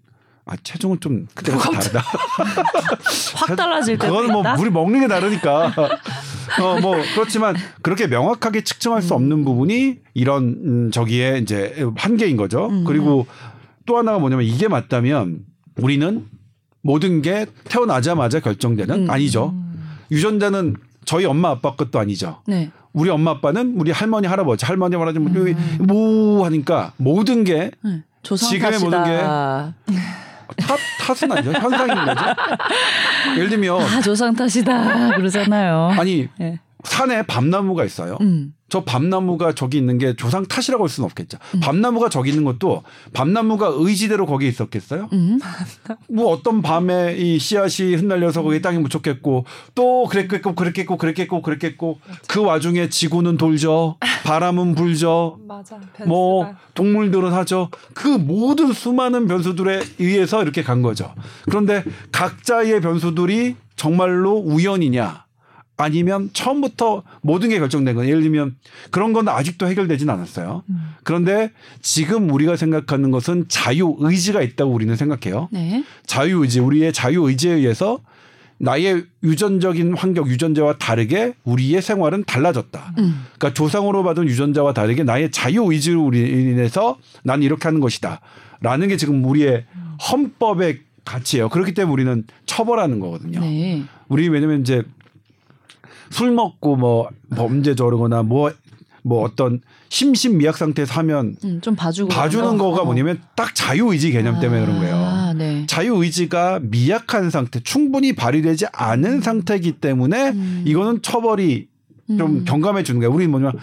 아 체중은 좀 그때가 다르다. *laughs* 확 달라질 때도 그건 뭐? 우리 먹는 게 다르니까. *laughs* 어 뭐 그렇지만 그렇게 명확하게 측정할 수 없는 부분이 이런 음, 저기에 이제 한계인 거죠. 음. 그리고 또 하나가 뭐냐면 이게 맞다면 우리는 모든 게 태어나자마자 결정되는 음. 아니죠. 유전자는 저희 엄마 아빠 것도 아니죠. 네. 우리 엄마 아빠는 우리 할머니 할아버지 할머니 할아버지 뭐, 음. 뭐 하니까 모든 게 네. 지금의 모든 탓이다. 탓, 탓은 아니죠. 현상인 거죠. 예를 들면 아, 조상 탓이다. 그러잖아요. 아니 네. 산에 밤나무가 있어요. 음. 저 밤나무가 저기 있는 게 조상 탓이라고 할 수는 없겠죠. 밤나무가 저기 있는 것도 밤나무가 의지대로 거기 있었겠어요? 음. 뭐 어떤 밤에 이 씨앗이 흩날려서 거기 땅에 묻혔겠고 또 그랬겠고 그랬겠고 그랬겠고 그랬겠고 그 와중에 지구는 돌죠. 바람은 불죠. 맞아. 뭐. 동물들은 하죠. 그 모든 수많은 변수들에 의해서 이렇게 간 거죠. 그런데 각자의 변수들이 정말로 우연이냐? 아니면 처음부터 모든 게 결정된 건 예를 들면 그런 건 아직도 해결되진 않았어요. 그런데 지금 우리가 생각하는 것은 자유 의지가 있다고 우리는 생각해요. 네. 자유 의지, 우리의 자유 의지에 의해서 나의 유전적인 환경, 유전자와 다르게 우리의 생활은 달라졌다. 음. 그러니까 조상으로 받은 유전자와 다르게 나의 자유 의지로 인해서 나는 이렇게 하는 것이다. 라는 게 지금 우리의 헌법의 가치예요. 그렇기 때문에 우리는 처벌하는 거거든요. 네. 우리 왜냐면 이제 술 먹고 뭐 범죄 저러거나 뭐, 뭐 어떤 심신미약 상태에서 하면 음, 좀 봐주고. 봐주는 거. 거가 어. 뭐냐면 딱 자유의지 개념 때문에 그런 거예요. 아, 네. 자유의지가 미약한 상태, 충분히 발휘되지 않은 상태이기 때문에 음. 이거는 처벌이 좀 음. 경감해 주는 거예요. 우리는 뭐냐면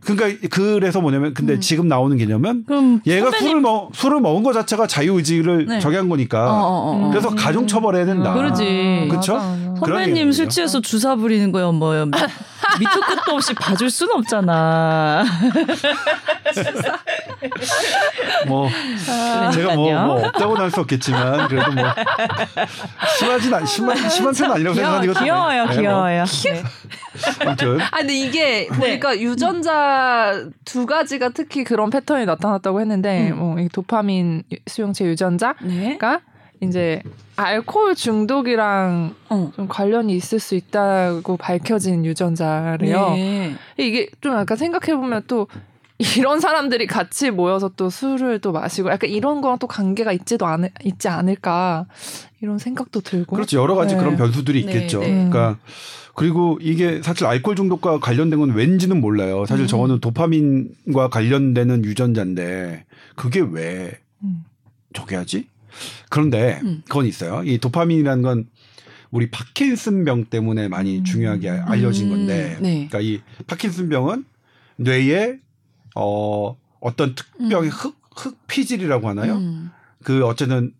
그러니까 그래서 뭐냐면 근데 음. 지금 나오는 개념은 그럼 얘가 선배님- 술을 먹 술을 먹은 것 자체가 자유의지를 네. 저기한 거니까 어, 어, 어, 어. 그래서 가중 처벌해야 된다. 맞아, 맞아. 그런 선배님. 술 취해서 주사 부리는 거요 뭐요 밑도 끝도 없이 봐줄 수는 없잖아. *laughs* 뭐 제가 뭐. 뭐 없다고는 할 수 없겠지만 그래도 뭐 심하진 않 심한 심한 편은 아니라고 것도 귀여워요, 귀여워요. 네. *laughs* 아무튼 아 근데 이게 보니까 유전자 두 가지가 특히 그런 패턴이 나타났다고 했는데 음. 뭐이 도파민 수용체 유전자가 네. 이제 알코올 중독이랑 어. 좀 관련이 있을 수 있다고 밝혀진 유전자래요. 네. 이게 좀 약간 생각해 보면 또 이런 사람들이 같이 모여서 또 술을 또 마시고 약간 이런 거랑 또 관계가 있지도 않 있지 않을까 이런 생각도 들고. 그렇죠 여러 가지 네. 그런 변수들이 네, 있겠죠. 네. 그러니까 그리고 이게 사실 알코올 중독과 관련된 건 왠지는 몰라요. 사실 음. 저거는 도파민과 관련되는 유전자인데 그게 왜 음. 저게 하지? 그런데 음. 그건 있어요. 이 도파민이라는 건 우리 파킨슨병 때문에 많이 중요하게 알려진 건데, 음, 네. 그러니까 이 파킨슨병은 뇌에 어 어떤 특병의 흑 흑피질이라고 하나요? 음. 그 어쨌든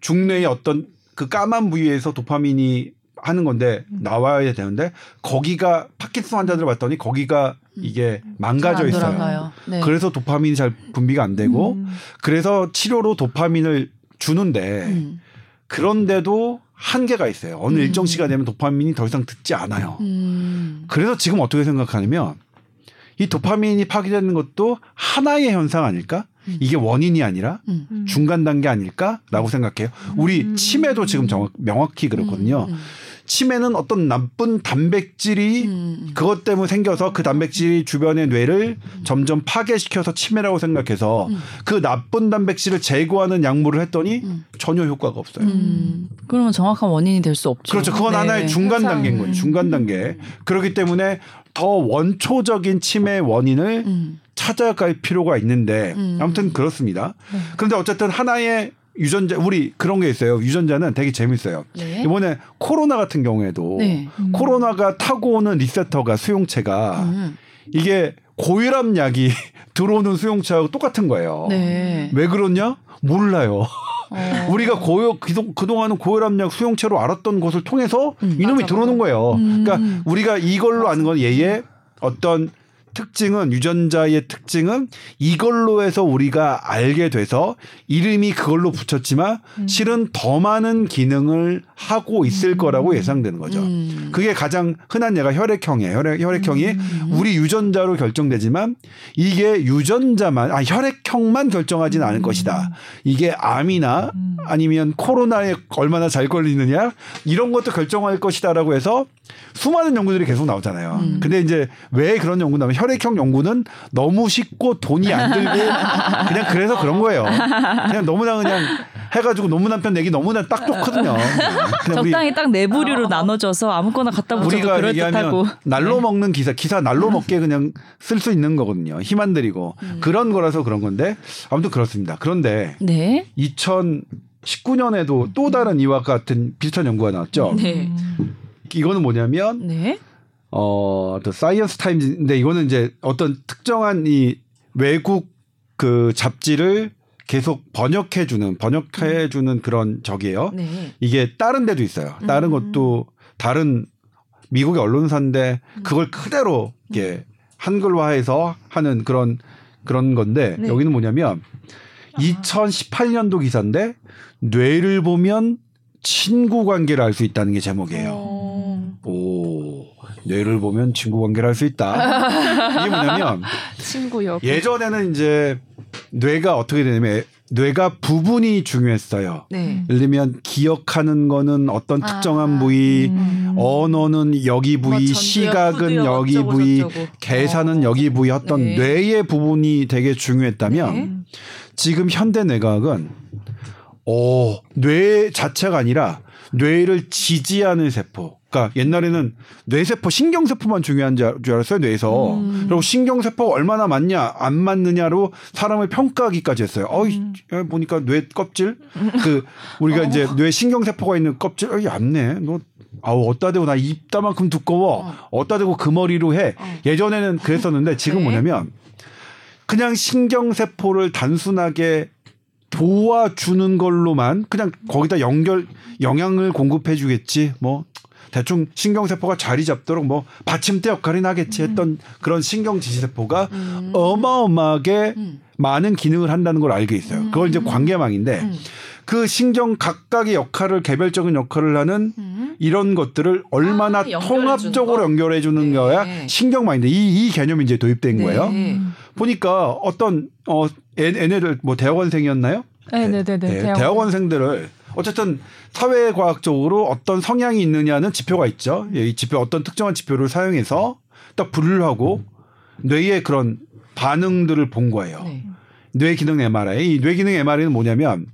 중뇌의 어떤 그 까만 부위에서 도파민이 하는 건데 나와야 되는데 거기가 파킨슨 환자들 봤더니 거기가 이게 망가져 있어요. 네. 그래서 도파민이 잘 분비가 안 되고 음. 그래서 치료로 도파민을 주는데 음. 그런데도 한계가 있어요. 어느 음. 일정 시간 되면 도파민이 더 이상 듣지 않아요. 음. 그래서 지금 어떻게 생각하냐면 이 도파민이 파괴되는 것도 하나의 현상 아닐까? 음. 이게 원인이 아니라 음. 음. 중간 단계 아닐까라고 생각해요. 우리 음. 치매도 지금 정확, 명확히 그렇거든요. 음. 치매는 어떤 나쁜 단백질이 음. 그것 때문에 생겨서 그 단백질이 주변의 뇌를 점점 파괴시켜서 치매라고 생각해서 음. 그 나쁜 단백질을 제거하는 약물을 했더니 음. 전혀 효과가 없어요. 음. 그러면 정확한 원인이 될 수 없죠. 그렇죠. 그건 네. 하나의 중간 항상, 단계인 거예요. 음. 중간 단계. 그렇기 때문에 더 원초적인 치매 원인을 음. 찾아갈 필요가 있는데 음. 아무튼 그렇습니다. 네. 그런데 어쨌든 하나의 유전자 우리 그런 게 있어요. 유전자는 되게 재밌어요. 네. 이번에 코로나 같은 경우에도 네. 음. 코로나가 타고 오는 리세터가 수용체가 음. 이게 고혈압 약이 *laughs* 들어오는 수용체하고 똑같은 거예요. 네. 왜 그러냐? 몰라요. 어. *laughs* 우리가 그동- 그동안은 고혈압약 수용체로 알았던 것을 통해서 음. 이놈이 맞아, 들어오는 거예요. 음. 그러니까 우리가 이걸로 아는 건 얘의 어떤 특징은 유전자의 특징은 이걸로 해서 우리가 알게 돼서 이름이 그걸로 붙였지만 음. 실은 더 많은 기능을 하고 있을 거라고 예상되는 거죠. 음. 그게 가장 흔한 예가 혈액형이에요. 혈액, 혈액형이 음. 우리 유전자로 결정되지만 이게 유전자만, 아, 혈액형만 결정하지는 않을 것이다. 이게 암이나 음. 아니면 코로나에 얼마나 잘 걸리느냐 이런 것도 결정할 것이다라고 해서 수많은 연구들이 계속 나오잖아요. 음. 근데 이제 왜 그런 연구 나오면 혈 액형 연구는 너무 쉽고 돈이 안 들고 그냥 그래서 그런 거예요. 그냥 너무나 그냥 해가지고 논문 한 편 내기 너무나 딱 좋거든요. 적당히 딱 네 부류로 나눠져서 아무거나 갖다 붙여도 우리가 그럴 얘기하면 듯하고. 날로 먹는 기사, 기사 날로 먹게 그냥 쓸 수 있는 거거든요. 힘 안 들이고 그런 거라서 그런 건데 아무튼 그렇습니다. 그런데 네. 2019년에도 또 다른 이와 같은 비슷한 연구가 나왔죠. 네. 음. 이거는 뭐냐면 네. 어, 또 사이언스 타임즈인데 이거는 이제 어떤 특정한 이 외국 그 잡지를 계속 번역해 주는 번역해 주는 그런 적이에요. 네. 이게 다른 데도 있어요. 다른 음. 것도 다른 미국의 언론사인데 그걸 그대로 이렇게 한글화해서 하는 그런 그런 건데 네. 여기는 뭐냐면 2018년도 기사인데 뇌를 보면 친구 관계를 알 수 있다는 게 제목이에요. 어. 오, 뇌를 보면 친구 관계를 할 수 있다. 이게 뭐냐면 *laughs* 친구요. 예전에는 이제 뇌가 어떻게 되냐면 뇌가 부분이 중요했어요. 네. 예를 들면 기억하는 거는 어떤 아. 특정한 부위, 음. 언어는 여기 뭐 부위, 전두엽, 시각은 여기 어쩌고 부위. 계산은 어. 여기 부위 어떤 네. 뇌의 부분이 되게 중요했다면 네. 지금 현대 뇌과학은 오, 뇌 자체가 아니라 뇌를 지지하는 세포. 그러니까 옛날에는 뇌세포, 신경세포만 중요한 줄 알았어요, 뇌에서. 음. 그리고 신경세포가 얼마나 맞냐, 안 맞느냐로 사람을 평가하기까지 했어요. 어이, 야, 보니까 뇌 껍질? 그, 우리가 이제 뇌 신경세포가 있는 껍질, 어이, 얇네. 너, 아우, 어따 대고 나 입다만큼 두꺼워. 어 따 대고 그 머리로 해. 어. 예전에는 그랬었는데 지금 네. 뭐냐면 그냥 신경세포를 단순하게 도와주는 걸로만 그냥 거기다 연결 영향을 공급해 주겠지 뭐 대충 신경세포가 자리 잡도록 뭐 받침대 역할이 나겠지 했던 그런 신경지시세포가 음. 어마어마하게 음. 많은 기능을 한다는 걸 알게 있어요. 그걸 이제 관계망인데 음. 그 신경 각각의 역할을 개별적인 역할을 하는 음. 이런 것들을 얼마나 아, 통합적으로? 연결해 주는 네. 거야 신경망인데 이, 이 개념이 이제 도입된 네. 거예요. 음. 보니까 어떤 어 애- 애네들 뭐 대학원생이었나요? 네 네 네네. 네, 대학원. 대학원 생들을 어쨌든 사회과학적으로 어떤 성향이 있느냐는 지표가 있죠. 예, 이 지표 어떤 특정한 지표를 사용해서 딱 분류를 하고 뇌의 그런 반응들을 본 거예요. 네. 뇌 기능 MRI. 이 뇌 기능 MRI는 뭐냐면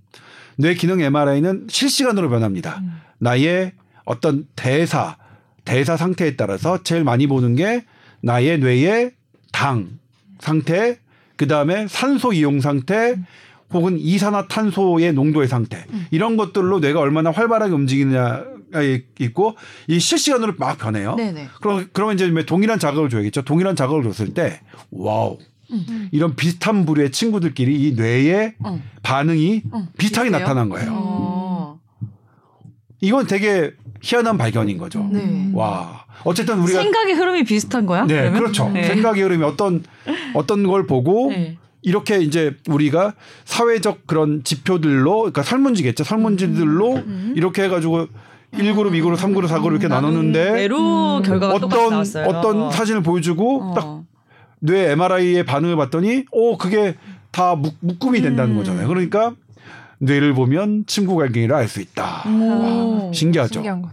뇌 기능 MRI는 실시간으로 변합니다. 음. 나의 어떤 대사, 대사 상태에 따라서 제일 많이 보는 게 나의 뇌의 당 상태, 그 다음에 산소 이용 상태, 혹은 이산화탄소의 농도의 상태 이런 것들로 뇌가 얼마나 활발하게 움직이느냐에 있고 이 실시간으로 막 변해요. 네네. 그럼 그러면 이제 동일한 자극을 줘야겠죠. 동일한 자극을 줬을 때 wow. 음. 이런 비슷한 부류의 친구들끼리 이 뇌의 응. 반응이 응. 비슷하게 비슷해요? 나타난 거예요. 어. 이건 되게 희한한 발견인 거죠. 네. 와. 어쨌든 우리가 생각의 흐름이 비슷한 거야? 네, 그러면? 그렇죠. 네. 생각의 흐름이 어떤 어떤 걸 보고 네. 이렇게 이제 우리가 사회적 그런 지표들로 그러니까 설문지겠죠. 설문지들로 음. 이렇게 해 가지고 1그룹, 2그룹, 3그룹, 4그룹 이렇게 나눴는데 똑같이 어떤. 어떤 사진을 보여주고 어. 딱 뇌 MRI의 반응을 봤더니 오 그게 다 묶, 묶음이 된다는 음. 거잖아요. 그러니까 뇌를 보면 친구 관계를 알수 있다. 오. 신기하죠. 신기한 것.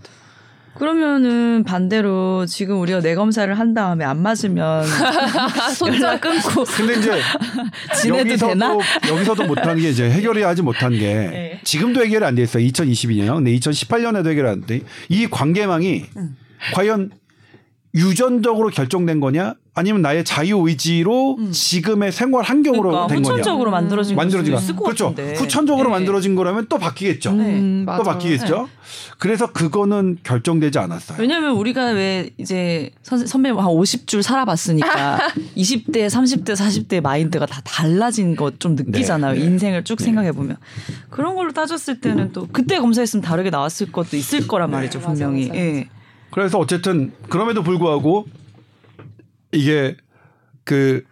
그러면은 반대로 지금 우리가 뇌 검사를 한 다음에 안 맞으면 *laughs* 연락 끊고 근데 이제 *laughs* 지내도 여기서도 되나? 여기서도 못한 게 이제 해결이 하지 못한 게 *laughs* 네. 지금도 해결이 안 돼 있어요. 2022년, 근데 2018년에도 해결이 안 돼. 이 관계망이 음. 과연 유전적으로 결정된 거냐, 아니면 나의 자유 의지로 음. 지금의 생활 환경으로 그러니까 된 거냐. 후천적으로 만들어진 만들어진 걸거것 그렇죠. 같은데. 후천적으로 네. 만들어진 거라면 또 바뀌겠죠. 네. 음, 또 맞아. 바뀌겠죠. 그래서 그거는 결정되지 않았어요. 왜냐면 우리가 왜 이제 선, 선배님 한 50줄 살아봤으니까 20대, 30대, 40대 마인드가 다 달라진 거좀 느끼잖아요. 네, 네. 인생을 쭉 생각해 보면 그런 걸로 따졌을 때는 또 그때 검사했으면 다르게 나왔을 것도 있을 거란 말이죠, 맞아, 분명히. 맞아, 예. 그래서 어쨌든 그럼에도 불구하고 이게 그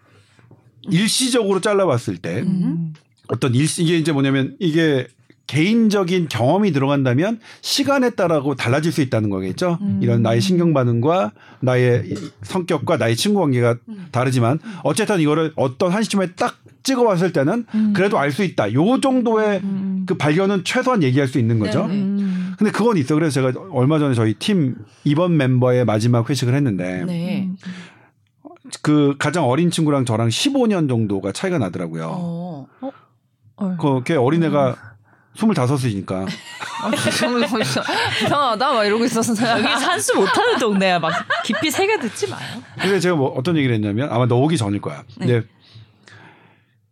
일시적으로 잘라봤을 때 음. 어떤 일시 이게 이제 뭐냐면 이게 개인적인 경험이 들어간다면 시간에 따라고 달라질 수 있다는 거겠죠. 음. 이런 나의 신경 반응과 나의 이 성격과 나의 친구 관계가 음. 다르지만 어쨌든 이거를 어떤 한 시점에 딱 찍어 봤을 때는 음. 그래도 알 수 있다. 요 정도의 음. 그 발견은 최소한 얘기할 수 있는 거죠. 네, 네. 음. 근데 그건 있어. 그래서 제가 얼마 전에 저희 팀 이번 멤버의 마지막 회식을 했는데 네. 그 가장 어린 친구랑 저랑 15년 정도가 차이가 나더라고요. 어. 어. 그걔 어린애가 25이니까. 너무 멋있어. 이상하다 막 이러고 있었어. 여기 산수 못하는 동네야. 막 깊이 새겨 듣지 마요. 근데 제가 뭐 어떤 얘기를 했냐면 아마 너 오기 전일 거야. 근데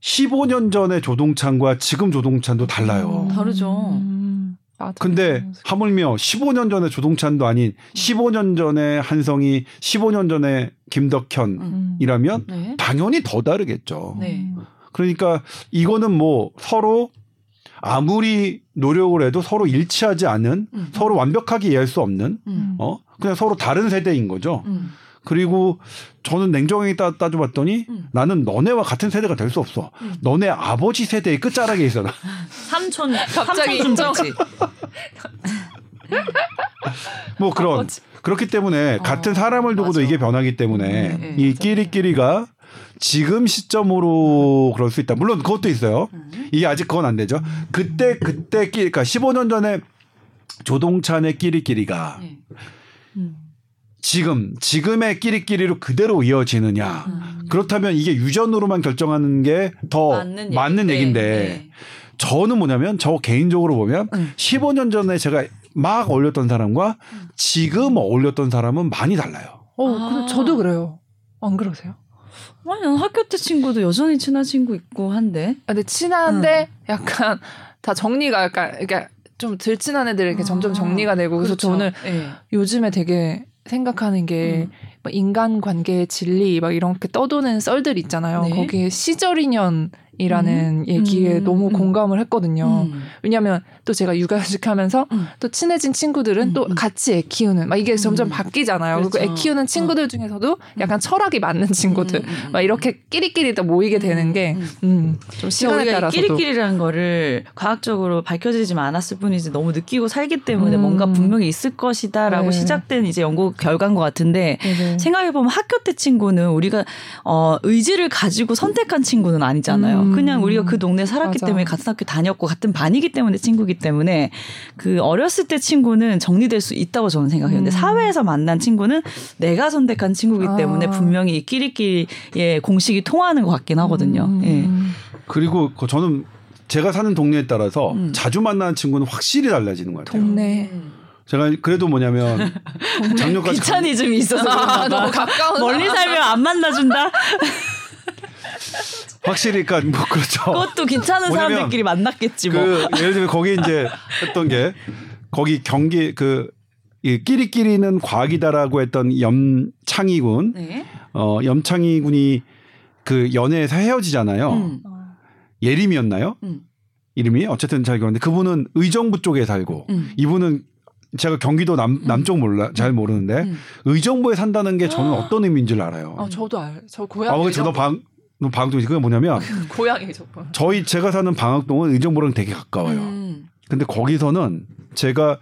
15년 전의 조동찬과 지금 조동찬도 달라요. 다르죠. 음. 근데 하물며 15년 전의 조동찬도 아닌 15년 전의 한성이 15년 전의 김덕현이라면 음. 네. 당연히 더 다르겠죠. 네. 그러니까 이거는 뭐 서로 아무리 노력을 해도 서로 일치하지 않은 음. 서로 완벽하게 이해할 수 없는 음. 어 그냥 서로 다른 세대인 거죠. 음. 그리고 저는 냉정하게 따, 따져봤더니 음. 나는 너네와 같은 세대가 될 수 없어. 음. 너네 아버지 세대의 끝자락에 있어. 나. *laughs* 삼촌 *laughs* 갑자기 인정. *laughs* 뭐 그런 아버지. 그렇기 때문에 같은 사람을 두고도 맞아. 이게 변하기 때문에 음, 네, 이 맞아. 끼리끼리가 지금 시점으로 그럴 수 있다. 물론 그것도 있어요. 음. 이게 아직 그건 안 되죠. 그때 그때 끼 그러니까 15년 전에 조동찬의 끼리끼리가 네. 음. 지금 지금의 끼리끼리로 그대로 이어지느냐. 음. 그렇다면 이게 유전으로만 결정하는 게 더 맞는, 얘기인데 네. 저는 뭐냐면 저 개인적으로 보면 음. 15년 전에 제가 막 어울렸던 사람과 지금 어울렸던 사람은 많이 달라요. 어, 아. 근데 저도 그래요. 안 그러세요? 아니, 난 학교 때 친구도 여전히 친한 친구 있고 한데. 아, 근데 친한데 약간 다 정리가 약간 그러니까 좀덜 친한 애들 이렇게 점점 정리가 되고 그래서 그렇죠. 저는 네. 요즘에 되게 생각하는 게막 인간 관계의 진리 막 이렇게 떠도는 썰들 있잖아요. 네. 거기에 시절 인연 이라는 얘기에 음, 너무 음. 공감을 했거든요. 음. 왜냐하면 또 제가 육아휴직 하면서 음. 또 친해진 친구들은 음, 또 음. 같이 애 키우는 막 이게 점점 음. 바뀌잖아요. 그리고 애 그렇죠. 키우는 친구들 중에서도 약간 철학이 맞는 친구들 음, 음, 음. 막 이렇게 끼리끼리 또 모이게 되는 게 음. 음, 좀 시간에 따라서도 끼리끼리라는 거를 과학적으로 밝혀지지 않았을 뿐이지 너무 느끼고 살기 때문에 음. 뭔가 분명히 있을 것이다라고 네. 시작된 이제 연구 결과인 것 같은데 네네. 생각해 보면 학교 때 친구는 우리가 어 의지를 가지고 선택한 친구는 아니잖아요. 음. 그냥 우리가 그 동네 에 살았기 맞아. 때문에 같은 학교 다녔고 같은 반이기 때문에 친구기 때문에 그 어렸을 때 친구는 정리될 수 있다고 저는 생각해요. 근데 음. 사회에서 만난 친구는 내가 선택한 친구기 때문에 아. 분명히 이 끼리끼리의 공식이 통하는 것 같긴 하거든요. 음. 예. 그리고 그 저는 제가 사는 동네에 따라서 음. 자주 만나는 친구는 확실히 달라지는 것 같아요. 동네 제가 그래도 뭐냐면 작년까지 귀차니즘이 있어서 아, 너무 봐. 가까운 멀리 살면 안 만나준다. *laughs* 확실히 그러니까 뭐 그렇죠. 그것도 괜찮은 사람들끼리 만났겠지 뭐. 그 예를 들면 거기 이제 했던 게 거기 경기 그이 끼리끼리는 과학이다라고 했던 염창희 군, 네. 어 염창희 군이 그 연애에서 헤어지잖아요. 음. 예림이었나요? 음. 이름이 어쨌든 잘 기억하는데 그분은 의정부 쪽에 살고 음. 이분은 제가 경기도 남 남쪽 몰라 잘 모르는데 음. 의정부에 산다는 게 저는 어떤 의미인지를 알아요. 아, 저도 알. 저 아, 고향. 그 저도 방 방학동이 그게 뭐냐면 *laughs* 고향이죠. 저희 제가 사는 방학동은 의정부랑 되게 가까워요. 음. 근데 거기서는 제가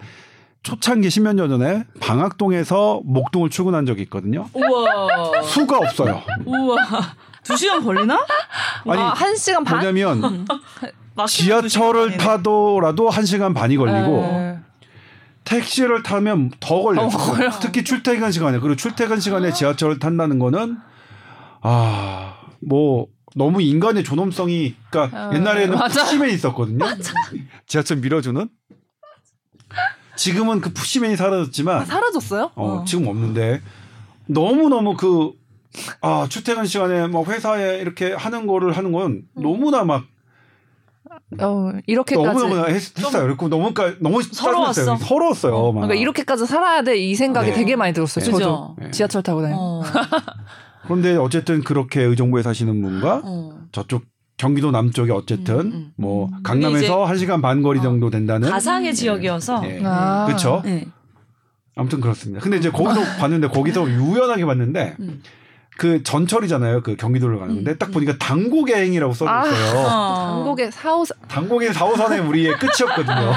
초창기 십몇 년 전에 방학동에서 목동을 출근한 적이 있거든요. 우와. 수가 없어요. 우와. 두 시간 걸리나? 아니 아, 한 시간 반. *laughs* 두 지하철을. 타더라도 한 시간 반이 걸리고 네. 택시를 타면 더 걸려요. 더 걸려. 특히 출퇴근 시간에 그리고 출퇴근 시간에 지하철을 탄다는 거는 아 뭐 너무 인간의 존엄성이 그러니까 어, 옛날에는 맞아. 푸시맨이 있었거든요. 지하철 밀어주는. 지금은 그 푸시맨이 사라졌지만 아, 사라졌어요? 어, 지금 없는데 너무 너무 그 아, 출퇴근 시간에 뭐 회사에 이렇게 하는 거를 하는 건 너무나 막 어, 이렇게까지. 너무 너무 했 어요. 그리고 너무 그러니까 너무 서러웠어. 짜증났어요. 서러웠어요. 막. 그러니까 이렇게까지 살아야 돼 이 생각이 네. 되게 많이 들었어요. 네. 저도 그죠? 네. 지하철 타고 다니고. 어. *laughs* 그런데 어쨌든 그렇게 의정부에 사시는 분과 어. 저쪽 경기도 남쪽에 어쨌든 음, 음. 뭐 음. 강남에서 한 시간 반 거리 어, 정도 된다는 가상의 지역이어서. 네. 아. 그렇죠. 네. 아무튼 그렇습니다. 근데 이제 거기서 봤는데 거기서 유연하게 봤는데 음. 그 전철이잖아요. 그 경기도를 가는 건데 음, 딱 보니까 당고개행이라고 써져 있어요. 어. 한국의 사호 당고개 4호선의 우리의 끝이었거든요.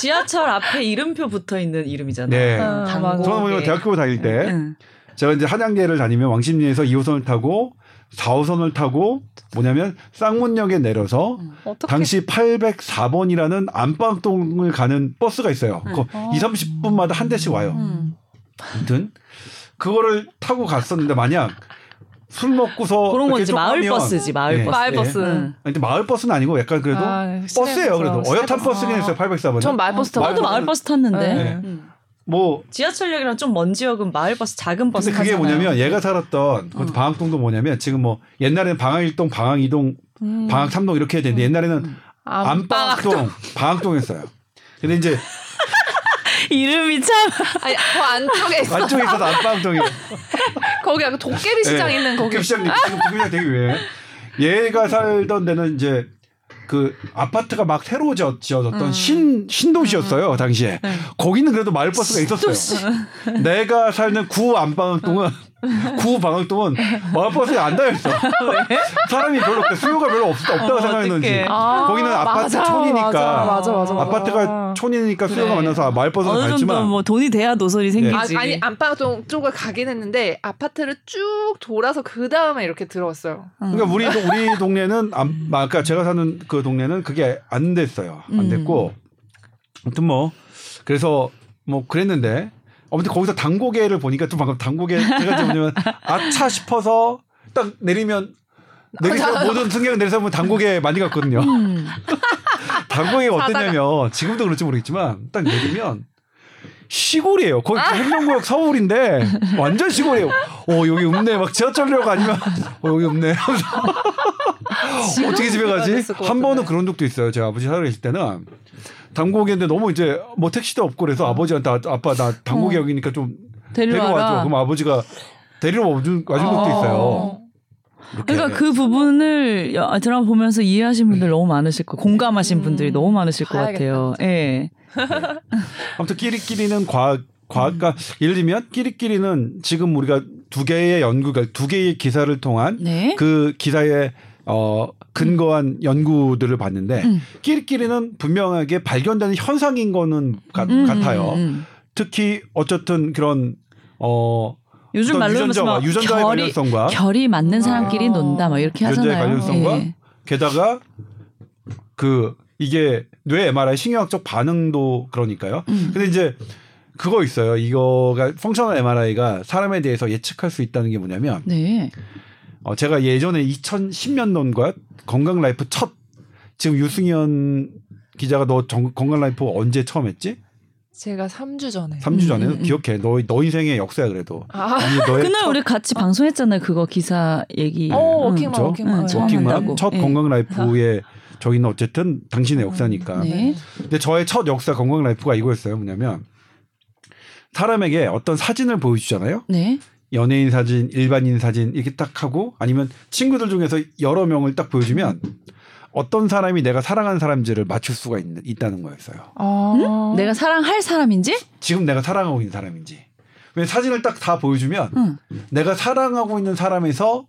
지하철 앞에 이름표 붙어 있는 이름이잖아요. 네. 아, 당고. 저는 뭐냐면 대학교 다닐 때 응. 제가 이제 한양대를 다니면 왕십리에서 2호선을 타고 4호선을 타고 뭐냐면 쌍문역에 내려서 어떻게 당시 804번이라는 안방동을 가는 버스가 있어요. 네. 그 어. 2, 30분마다 한 대씩 와요. 음. 아무튼 그거를 타고 갔었는데 만약 술 먹고서 그런 건 이렇게 이제 좀 마을 버스지 마을 네. 버스. 마을 버스. 응. 아니, 근데 마을 버스는 아니고 약간 그래도 아, 버스예요. 그래도 어엿한 버스. 버스긴 했어요. 804번은. 전 마을 버스 타고 저도 마을 마을 버스 탔는데. 네. 음. 뭐 지하철역이랑 좀 먼 지역은 마을 버스 작은 버스 근데 그게 타잖아요. 뭐냐면 얘가 살았던 어. 방학동도 뭐냐면 지금 뭐 옛날에는 방학 1동, 방학 2동, 음. 방학 3동 이렇게 해야 되는데 옛날에는 아, 안방학동, 방학동이었어요. 근데 이제 *laughs* 이름이 참 아니, 그 안쪽에 있어. 안쪽에 있어서 안방학동이 *laughs* 거기 약간 도깨비 시장 네. 있는 거기. 도깨비 시장 지금 도깨비시장 되게 유명해. 얘가 살던 데는 이제 그 아파트가 막 새로 지어- 지어졌던 음. 신 신도시였어요 당시에. 네. 거기는 그래도 마을 버스가 있었어요. 내가 살는 구 안방학동은 구 방학동은 마을 버스에 안 다녔어. *laughs* 사람이 별로 없대. 수요가 별로 없, 없다고 어, 생각했는지. 아, 거기는 아파트 맞아, 촌이니까. 맞아, 맞아. 아파트가 촌이니까 수요가 그래. 많아서 마을 버스는 어느 정도 갔지만 뭐 돈이 돼야 노선이 아, 생기지. 아니 안방동 쪽을 가긴 했는데 아파트를 쭉 돌아서 그 다음에 이렇게 들어왔어요. 응. 그러니까 우리 도- 우리 동네는 안, 아까 제가 사는 그 동네는 그게 안 됐어요. 안 음. 됐고 아무튼 뭐 그래서 뭐 그랬는데 아무튼 거기서 당고개를 보니까 또 방금 당고개 제가 뭐냐면 아차 싶어서 딱 내리면 내리서 모든 승객을 내려서 보면 당고개 많이 갔거든요. 음. *laughs* 당고개가. 어땠냐면 지금도 그럴지 모르겠지만 딱 내리면 시골이에요. 거기 행정구역 서울인데 완전 시골이에요. 어 여기 없네. 막 지하철역 아니면 어 여기 없네. 어떻게 집에 가지? 한 번은. 그런 적도 있어요. 제가 아버지 살아 계실 때는 당고개인데 너무 이제 뭐 택시도 없고 그래서 아버지한테 아, 아빠 나 당고개역이니까 좀 데리러 와줘. 와라. 그럼 아버지가 데리러 와준, 와준 적도 어. 있어요. 이렇게. 그러니까 그 부분을 여- 드라마 보면서 이해하신 분들 너무 많으실 거, 공감하신 음, 분들이 너무 많으실 것 봐야겠다. 같아요. 예. 아무튼 끼리끼리는 과학 과학과 예를 들면 끼리끼리는 지금 우리가 두 개의 연구가 두 개의 기사를 통한 네. 그 기사에 어 근거한 연구들을 봤는데 음. 끼리끼리는 분명하게 발견되는 현상인 거는 가- 음, 같아요. 음, 음. 특히 어쨌든 그런 어 요즘 말로 유전자와 막 유전자의 결이 관련성과 결이 맞는 사람끼리 아. 논다 막 이렇게 유전자의 하잖아요. 관련성과 예. 게다가 그 이게 뇌 MRI 신경학적 반응도 그러니까요. 음. 근데 이제 그거 있어요. 이거가 펑셔널 MRI가 사람에 대해서 예측할 수 있다는 게 뭐냐면 네. 어 제가 예전에 2010년도인가 건강 라이프 첫 지금 유승현 기자가 너 정- 건강 라이프 언제 처음 했지? 제가 3주 전에. 3주 전에 음, 음, 음. 기억해. 너 너 인생의 역사야 그래도. 아, 아니 너의 그날 첫 우리 같이 방송했잖아요. 그거 기사 얘기. 어, 응. 워킹맘? 워킹맘. 응, 처음 워킹맘 한다고. 첫 예. 건강 라이프의 저희는 어쨌든 당신의 역사니까. 네. 근데 저의 첫 역사 건강 라이프가 이거였어요. 뭐냐면 사람에게 어떤 사진을 보여주잖아요. 네. 연예인 사진, 일반인 사진 이렇게 딱 하고 아니면 친구들 중에서 여러 명을 딱 보여주면 어떤 사람이 내가 사랑하는 사람인지를 맞출 수가 있, 있다는 거였어요. 아. 내가 사랑할 사람인지? 지금 내가 사랑하고 있는 사람인지. 왜 사진을 딱 다 보여주면 응. 내가 사랑하고 있는 사람에서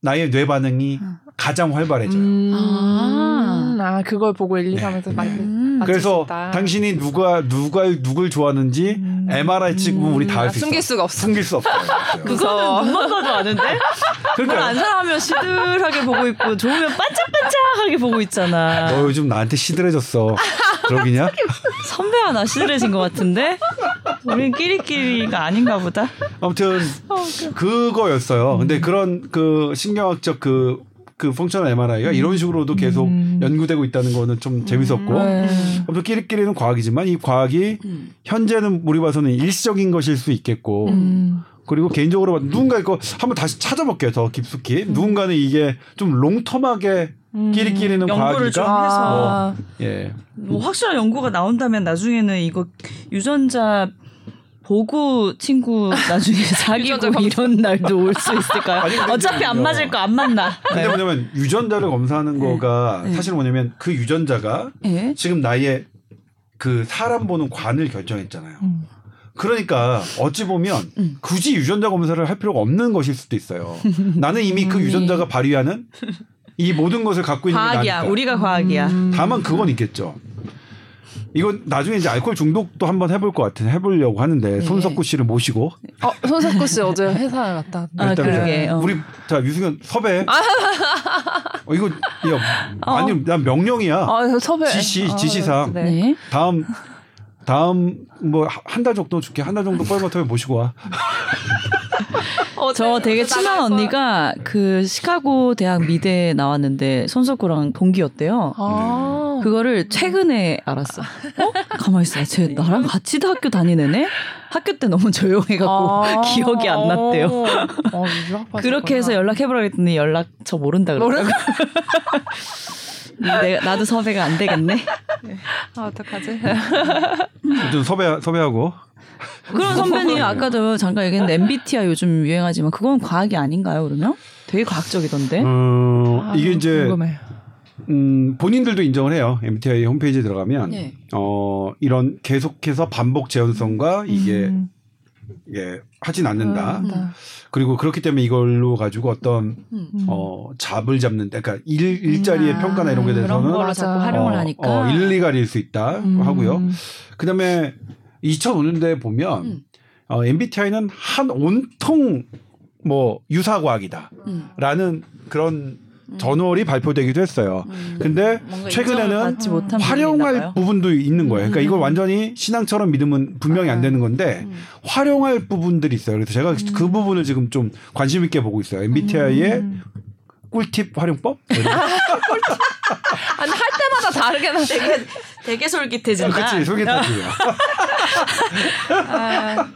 나의 뇌 반응이 응. 가장 활발해져요. 음. 아. 아, 그걸 보고 1, 2, 3에서 맞 음. 맞출 수 그래서. 당신이 누가 누가 누굴 좋아하는지 음. MRI 찍으면 우리 다알 아, 수 있어. 숨길 수가 없어. 숨길 수 없어요. *laughs* 그거는 *laughs* 눈만 봐도 아는데? 그걸 안 사랑하면 시들하게 보고 있고 좋으면 반짝반짝하게 보고 있잖아. 너 요즘 나한테 시들해졌어. 그러기냐? *laughs* 선배가 나 시들해진 것 같은데? 우린 끼리끼리가 아닌가 보다. 아무튼 그거였어요. 근데 그런 그 신경학적 그, 그 펑셔널 MRI가 이런 식으로도 계속 음. 연구되고 있다는 거는 좀 재밌었고. 네. 아무튼 끼리끼리는 과학이지만 이 과학이 현재는 우리 봐서는 일시적인 것일 수 있겠고 음. 그리고 개인적으로 봐- 누군가 이거 한번 다시 찾아볼게요 더 깊숙이 누군가는 이게 좀 롱텀하게 끼리끼리는 연구를 좀 해서. 아, 예뭐 확실한 연구가 나온다면 나중에는 이거 유전자 보고 친구 나중에 *laughs* 사귀고. 이런 날도 올 수 있을까요? 아니, 어차피 안 이제는요. 맞을 거안 맞나. 근데 뭐냐면 유전자를 검사하는 거가 네. 사실은 뭐냐면 그 유전자가 예. 지금 나의 그 사람 보는 관을 결정했잖아요. 음. 그러니까 어찌 보면 음. 굳이 유전자 검사를 할 필요가 없는 것일 수도 있어요. *laughs* 나는 이미 그 유전자가 발휘하는 이 모든 것을 갖고 있는 게 과학이야. 나니까. 우리가 과학이야. 음. 다만 그건 있겠죠. 이건 나중에 이제 알코올 중독도 한번 해볼 것 같은 해보려고 하는데 네. 손석구 씨를 모시고 어, 손석구 씨 어제 회사에 갔다. 아, 그러게. 어. 우리 자 유승현 섭외. *laughs* 어, 이거 야, 어. 아니 난 명령이야. 아, 섭외. 지시, 아, 지시상. 네. 네. 다음 다음 뭐 한 달 정도 줄게 한 달 정도 뻘머터에 모시고 와. 어제 저 되게 어제 친한. 언니가 그 시카고 대학 미대 나왔는데 손석구랑 동기였대요. 아. 그거를 최근에 알았어. 어? 가만 있어. 쟤 나랑 같이 다 학교 다니네네. 학교 때 너무 조용해갖고 아. *laughs* 기억이 안 났대요. 어, 유학 그렇게 해서 연락해보라 했더니 연락 저 모른다 그러더라고. *laughs* 내가 나도 섭외가 안 되겠네. 아, 어떡하지? 좀 섭외 섭외하고. 그럼 선배님 아까도 잠깐 얘기했는데 MBTI 요즘 유행하지만 그건 과학이 아닌가요? 그러면 되게 과학적이던데. 어, 아, 이게 이제 궁금해. 음, 본인들도 인정을 해요. MBTI 홈페이지에 들어가면 네. 어, 이런 계속해서 반복 재현성과 이게 음. 이게 하진 않는다. 음. 그리고 그렇기 때문에 이걸로 가지고 어떤 음. 어, 잡을 잡는 데 그러니까 일 일자리의 음. 평가나 이런 거에 그런 대해서는 걸로 맞아. 자꾸 활용을 어, 하니까. 어, 일리 가릴 수 있다 음. 하고요. 그다음에 2005년대에 보면 음. 어, MBTI는 한 온통 뭐 유사 과학이다라는 음. 그런 저널이 발표되기도 했어요. 음. 근데 최근에는 활용할. 부분도 있는 거예요. 그러니까 음. 이걸 완전히 신앙처럼 믿으면 분명히 안 되는 건데 음. 활용할 부분들이 있어요. 그래서 제가 그 부분을 지금 좀 관심 있게 보고 있어요. MBTI의 음. 꿀팁 활용법? *laughs* 아니 할 때마다 다르게 나. 되게 되게 솔깃해진다. 그치 소개해드려요. *laughs* 아,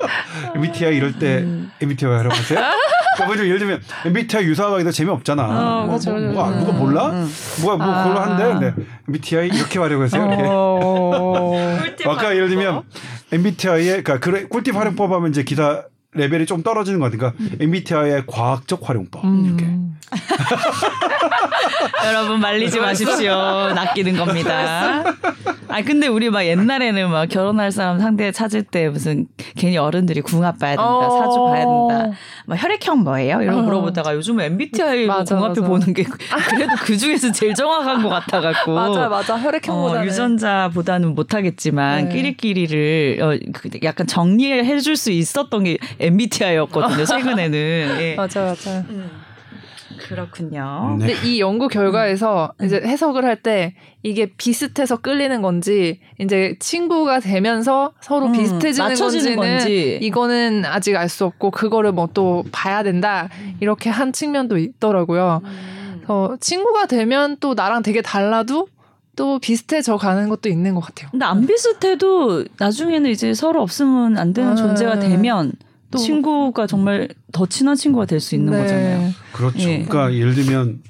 MBTI 이럴 때 음. MBTI 활용하세요? *laughs* 그러니까 뭐 예를 들면 MBTI 유사하기도 재미없잖아. 어, 뭐, 그쵸, 뭐, 그쵸. 뭐, 누가 몰라? 음. 뭐야 뭐 아. 그걸로 한대. 근데 MBTI 이렇게 활용하세요. 이렇게. 어. *laughs* 아까 예를 들면 MBTI의 그러니까 그래 꿀팁 활용법 하면 이제 기사 레벨이 좀 떨어지는 거 같으니까 MBTI의 과학적 활용법 이렇게. 음. *laughs* 여러분 말리지 마십시오. 낚이는 겁니다. 아 근데 우리 막 옛날에는 막 결혼할 사람 상대 찾을 때 무슨 괜히 어른들이 궁합 봐야 된다, 어. 사주 봐야 된다, 막 혈액형 뭐예요? 이런 거 어. 물어보다가 요즘은 MBTI 뭐 맞아, 궁합해 맞아. 보는 게 그래도 그 중에서 제일 정확한 것 같아 갖고. *laughs* 맞아 맞아 혈액형보다는 어, 유전자보다는 못하겠지만 네. 끼리끼리를 어, 그 약간 정리해 줄 수 있었던 게 MBTI였거든요. *laughs* 최근에는. 예. 맞아 맞아. 음. 그렇군요. 네. 근데 이 연구 결과에서 음. 이제 해석을 할 때 이게 비슷해서 끌리는 건지 이제 친구가 되면서 서로 음, 비슷해지는 건지는 건지. 이거는 아직 알 수 없고 그거를 뭐 또 봐야 된다 이렇게 한 측면도 있더라고요. 그래서 친구가 되면 또 나랑 되게 달라도 또 비슷해져 가는 것도 있는 것 같아요. 근데 안 비슷해도 나중에는 이제 서로 없으면 안 되는 음. 존재가 되면 또- 친구가 정말 더 친한 친구가 될 수 있는 네. 거잖아요. 그렇죠. 예. 그러니까 예를 들면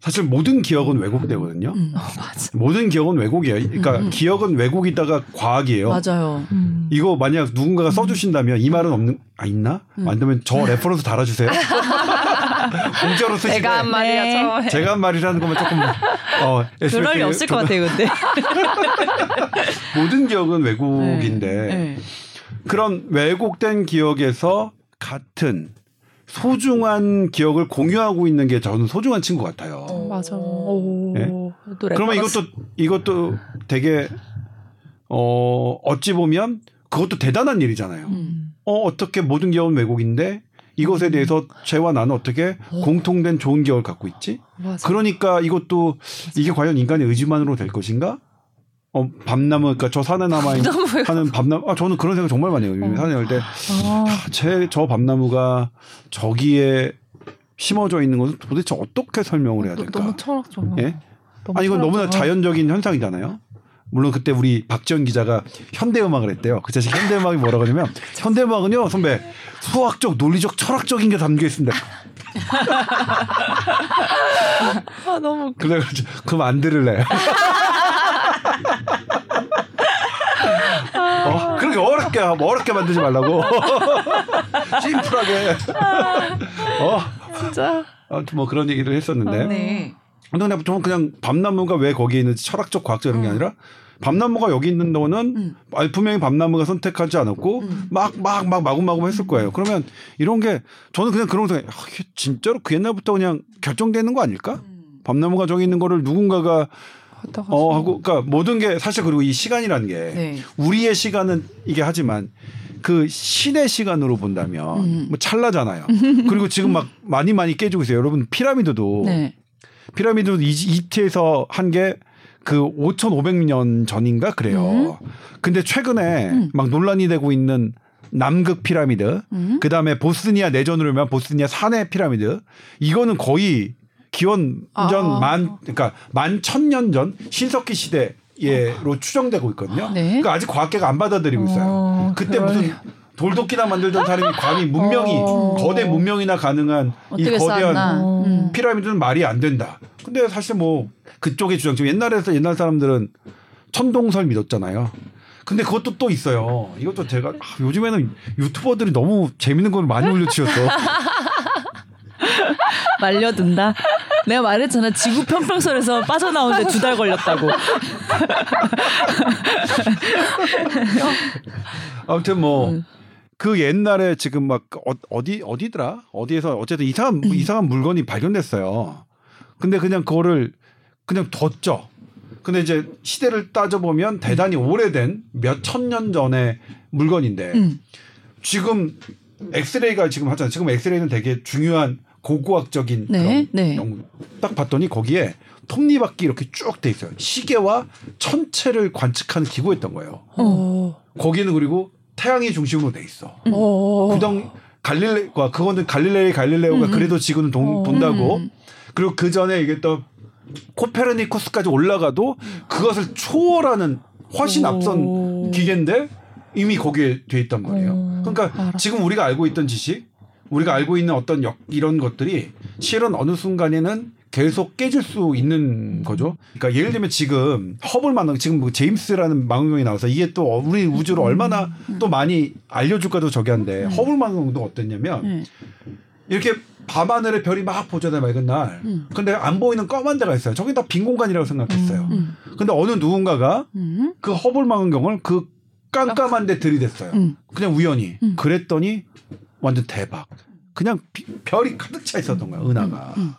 사실 모든 기억은 왜곡되거든요. 음. 맞아. 모든 기억은 왜곡이에요. 그러니까 음, 음. 기억은 왜곡이다가 과학이에요. 맞아요. 음. 이거 만약 누군가가 써주신다면 이 말은 없는 아 있나? 음. 만들면 저 reference 달아주세요. *laughs* 공짜로 쓰시고 내가 한 말이야 네. 제가 한 말이라는 것만 조금 어 그럴 리 없을 것 같아요, 근데. *laughs* 모든 기억은 왜곡인데 네. 그런 왜곡된 기억에서 같은 소중한 기억을 공유하고 있는 게 저는 소중한 친구 같아요. 어. 맞아. 오. 예? 또 그러면. 이것도 이것도 되게 어 어찌 보면 그것도 대단한 일이잖아요. 음. 어 어떻게 모든 기억은 왜곡인데 이것에 대해서 쟤와 나는 어떻게 공통된 좋은 기억을 갖고 있지? 맞아. 그러니까 이것도 이게 과연 인간의 의지만으로 될 것인가? 어 밤나무 그러니까 저 산에 남아 있는 너무 하는 밤나무 아 저는 그런 생각 정말 많이 해요. 어. 산에 갈 아, 때제저 밤나무가 저기에 심어져 있는 것은 도대체 어떻게 설명을 해야 너- 될까? 너무 철학적. 예? 아니 이건 너무나 자연적인 현상이잖아요. 물론 그때 우리 박지원 기자가 현대음악을 했대요. 그 자식 현대음악이 뭐라고 하냐면 *laughs* 현대음악은요 선배 수학적, 논리적, 철학적인 게 담겨 있습니다. *laughs* 아 너무. 그래가지고 그럼 안 들을래요. 어, 그렇게 어렵게 어렵게 만들지 말라고 *laughs* 심플하게 어 진짜. 아무튼 뭐 그런 얘기를 했었는데 네. 근데 그냥 저는 그냥 밤나무가 왜 거기에 있는지 철학적 과학적 이런 게 아니라 밤나무가 여기 있는 거는 음. 분명히 밤나무가 선택하지 않았고 음. 막막 막 마구마구 했을 거예요. 그러면 이런 게 저는 그냥 그런 생각. 아, 진짜로 그 옛날부터 그냥 결정되는 거 아닐까? 음. 밤나무가 저기 있는 거를 누군가가 하다가 어 하고 그러니까 모든 게 사실 그리고 이 시간이라는 게 네. 우리의 시간은 이게 하지만 그 신의 시간으로 본다면 음. 뭐 찰나잖아요. 그리고 지금 막 많이 많이 깨지고 있어요. 여러분 피라미드도 네. 피라미드도 이- 이집트에서 한 게 그 5,500년 전인가 그래요. 근데 최근에 음. 막 논란이 되고 있는 남극 피라미드, 음. 그 다음에 보스니아 내전으로 면 보스니아 산해 피라미드, 이거는 거의 기원 전 아. 만, 그러니까 만 천년 전 신석기 시대로 추정되고 있거든요. 네. 그러니까 아직 과학계가 안 받아들이고 있어요. 어, 그때 그럴 무슨 돌도끼나 만들던 사람이 감히 문명이 어. 거대 문명이나 가능한 이 거대한. 어. 음. 피라미드는 말이 안 된다. 근데 사실 뭐 그쪽의 주장 지금 옛날에서 옛날 사람들은 천동설 믿었잖아요. 근데 그것도 또 있어요. 이것도 제가 아, 요즘에는 유튜버들이 너무 재밌는 걸 많이 올려치웠어. *laughs* *laughs* 말려든다. 내가 말했잖아. 지구 평평설에서 빠져나오는데 두 달 걸렸다고. *laughs* 아무튼 뭐. 음. 그 옛날에 지금 막 어, 디 어디더라 어디에서 어쨌든 이상한 음. 이상한 물건이 발견됐어요. 근데 그냥 그거를 그냥 뒀죠. 근데 이제 시대를 따져 보면 대단히 오래된 몇 천 년 전의 물건인데 음. 지금 엑스레이가 지금 하잖아요. 지금 엑스레이는 되게 중요한 고고학적인 네, 그런 네. 연구. 딱 봤더니 거기에 톱니바퀴 이렇게 쭉 돼 있어요. 시계와 천체를 관측하는 기구였던 거예요. 어. 거기는 그리고 태양이 중심으로 돼 있어. 어. 구덩 갈릴레가 그거는 갈릴레이 갈릴레오가 음. 그래도 지구는 돈, 어. 돈다고. 음. 그리고 그 전에 이게 또 코페르니쿠스까지 올라가도 그것을 초월하는 훨씬 오. 앞선 기계인데 이미 거기에 돼 있단 말이에요. 어, 그러니까 알았어. 지금 우리가 알고 있던 지식, 우리가 알고 있는 어떤 역, 이런 것들이 실은 어느 순간에는 계속 깨질 수 있는 거죠. 그러니까 예를 들면 지금 허블 망원, 지금 뭐 제임스라는 망원경이 나와서 이게 또 우리 우주를 얼마나 또 많이 알려줄까도 저기 한데 허블 망원경도 어땠냐면 네. 이렇게 밤하늘에 별이 막 보잖아요 맑은 날. 음. 근데 안 보이는 검은 데가 있어요. 저기 다 빈 공간이라고 생각했어요. 음. 근데 어느 누군가가 음. 그 허블 망원경을 그 깜깜한 데 들이댔어요. 음. 그냥 우연히. 음. 그랬더니 완전 대박. 그냥 비- 별이 가득 차 있었던 거야, 은하가. 음.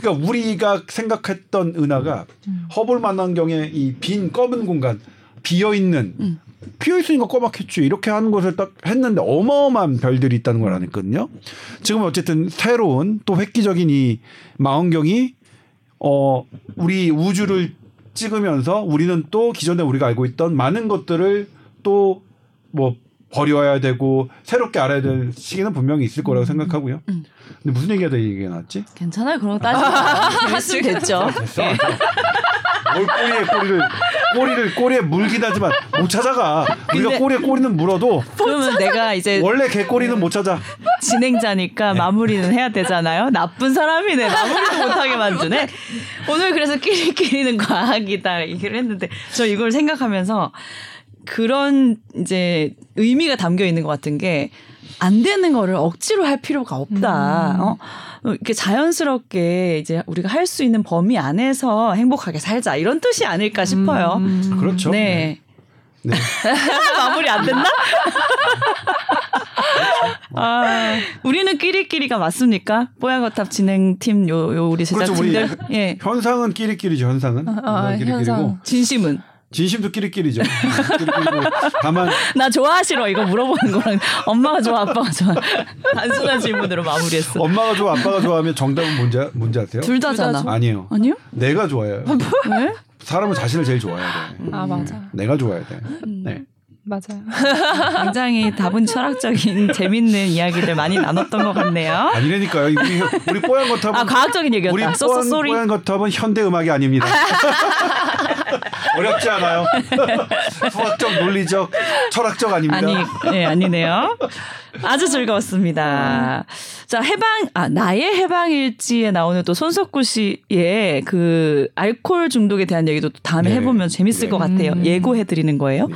그러니까 우리가 생각했던 은하가 음. 허블 망원경의 이 빈 검은 공간, 비어 있는 음. 비어 있으니까 꼬맣겠지. 이렇게 하는 것을 딱 했는데 어마어마한 별들이 있다는 걸 아니거든요. 지금 어쨌든 새로운 또 획기적인 이 망원경이 어 우리 우주를 찍으면서 우리는 또 기존에 우리가 알고 있던 많은 것들을 또 뭐 버려야 되고 새롭게 알아야 될 시기는 분명히 있을 거라고 생각하고요. 음. 근데 무슨 얘기하다 이 얘기가 나왔지? 괜찮아요. 그런 거 따지지 마. 재밌으면 됐죠. 됐어. 뭘 꼬리에 꼬리를 꼬리를 꼬리에 물긴 하지만 못 찾아가. 우리가 꼬리에 꼬리는 물어도 그러면 내가 이제 원래 개 꼬리는 못 찾아. 진행자니까 마무리는 해야 되잖아요. 나쁜 사람이네. 마무리도 못하게 만드네. 오늘 그래서 끼리끼리는 과학이다 얘기를 했는데 저 이걸 생각하면서 그런 이제 의미가 담겨 있는 것 같은 게 안 되는 거를 억지로 할 필요가 없다. 음. 어? 이렇게 자연스럽게 이제 우리가 할 수 있는 범위 안에서 행복하게 살자 이런 뜻이 아닐까 싶어요. 음. 그렇죠. 네. 네. *laughs* 마무리 안 됐나? 아, 우리는 끼리끼리가 맞습니까? 뽀얀거탑 진행팀 요, 요 우리 그렇죠. 우리 제작진들. 예. 현상은 끼리끼리죠. 현상은 아, 끼리끼리고 현상. 진심은 진심도 끼리끼리죠. 다만 나 좋아하시러 이거 물어보는 거랑 엄마가 좋아 아빠가 좋아 단순한 질문으로 마무리했어. 엄마가 좋아 아빠가 좋아하면 정답은 뭔지 뭔지 아세요? 둘 다잖아. 아니에요. 아니요? 내가 좋아요. 왜? 사람은 자신을 제일 좋아해야 돼. 아 맞아 내가 좋아야 돼. 네. 맞아요. 굉장히 다분 철학적인 *laughs* 재밌는 이야기들 많이 나눴던 것 같네요. 아니라니까요. 우리 우리 뽀얀 거탑은 아 과학적인 우리 얘기였다. 쏘쏘 뽀얀. 뽀얀 거탑은 현대 음악이 아닙니다. *laughs* 어렵지 않아요. *laughs* 수학적, 논리적, 철학적 아닙니다. 아니, 네, 아니네요. 아주 즐거웠습니다. 자, 해방, 아, 나의 해방일지에 나오는 또 손석구 씨의 그 알코올 중독에 대한 얘기도 또 다음에 네. 해보면 재밌을 네. 것 같아요. 음. 예고해드리는 거예요.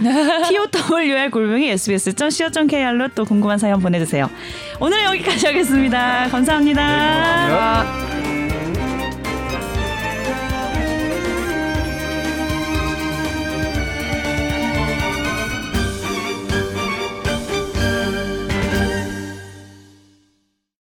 TOWR 골뱅이 sbs.co.kr로 또 궁금한 사연 보내주세요. 오늘 여기까지 하겠습니다 감사합니다. 네, 고맙습니다.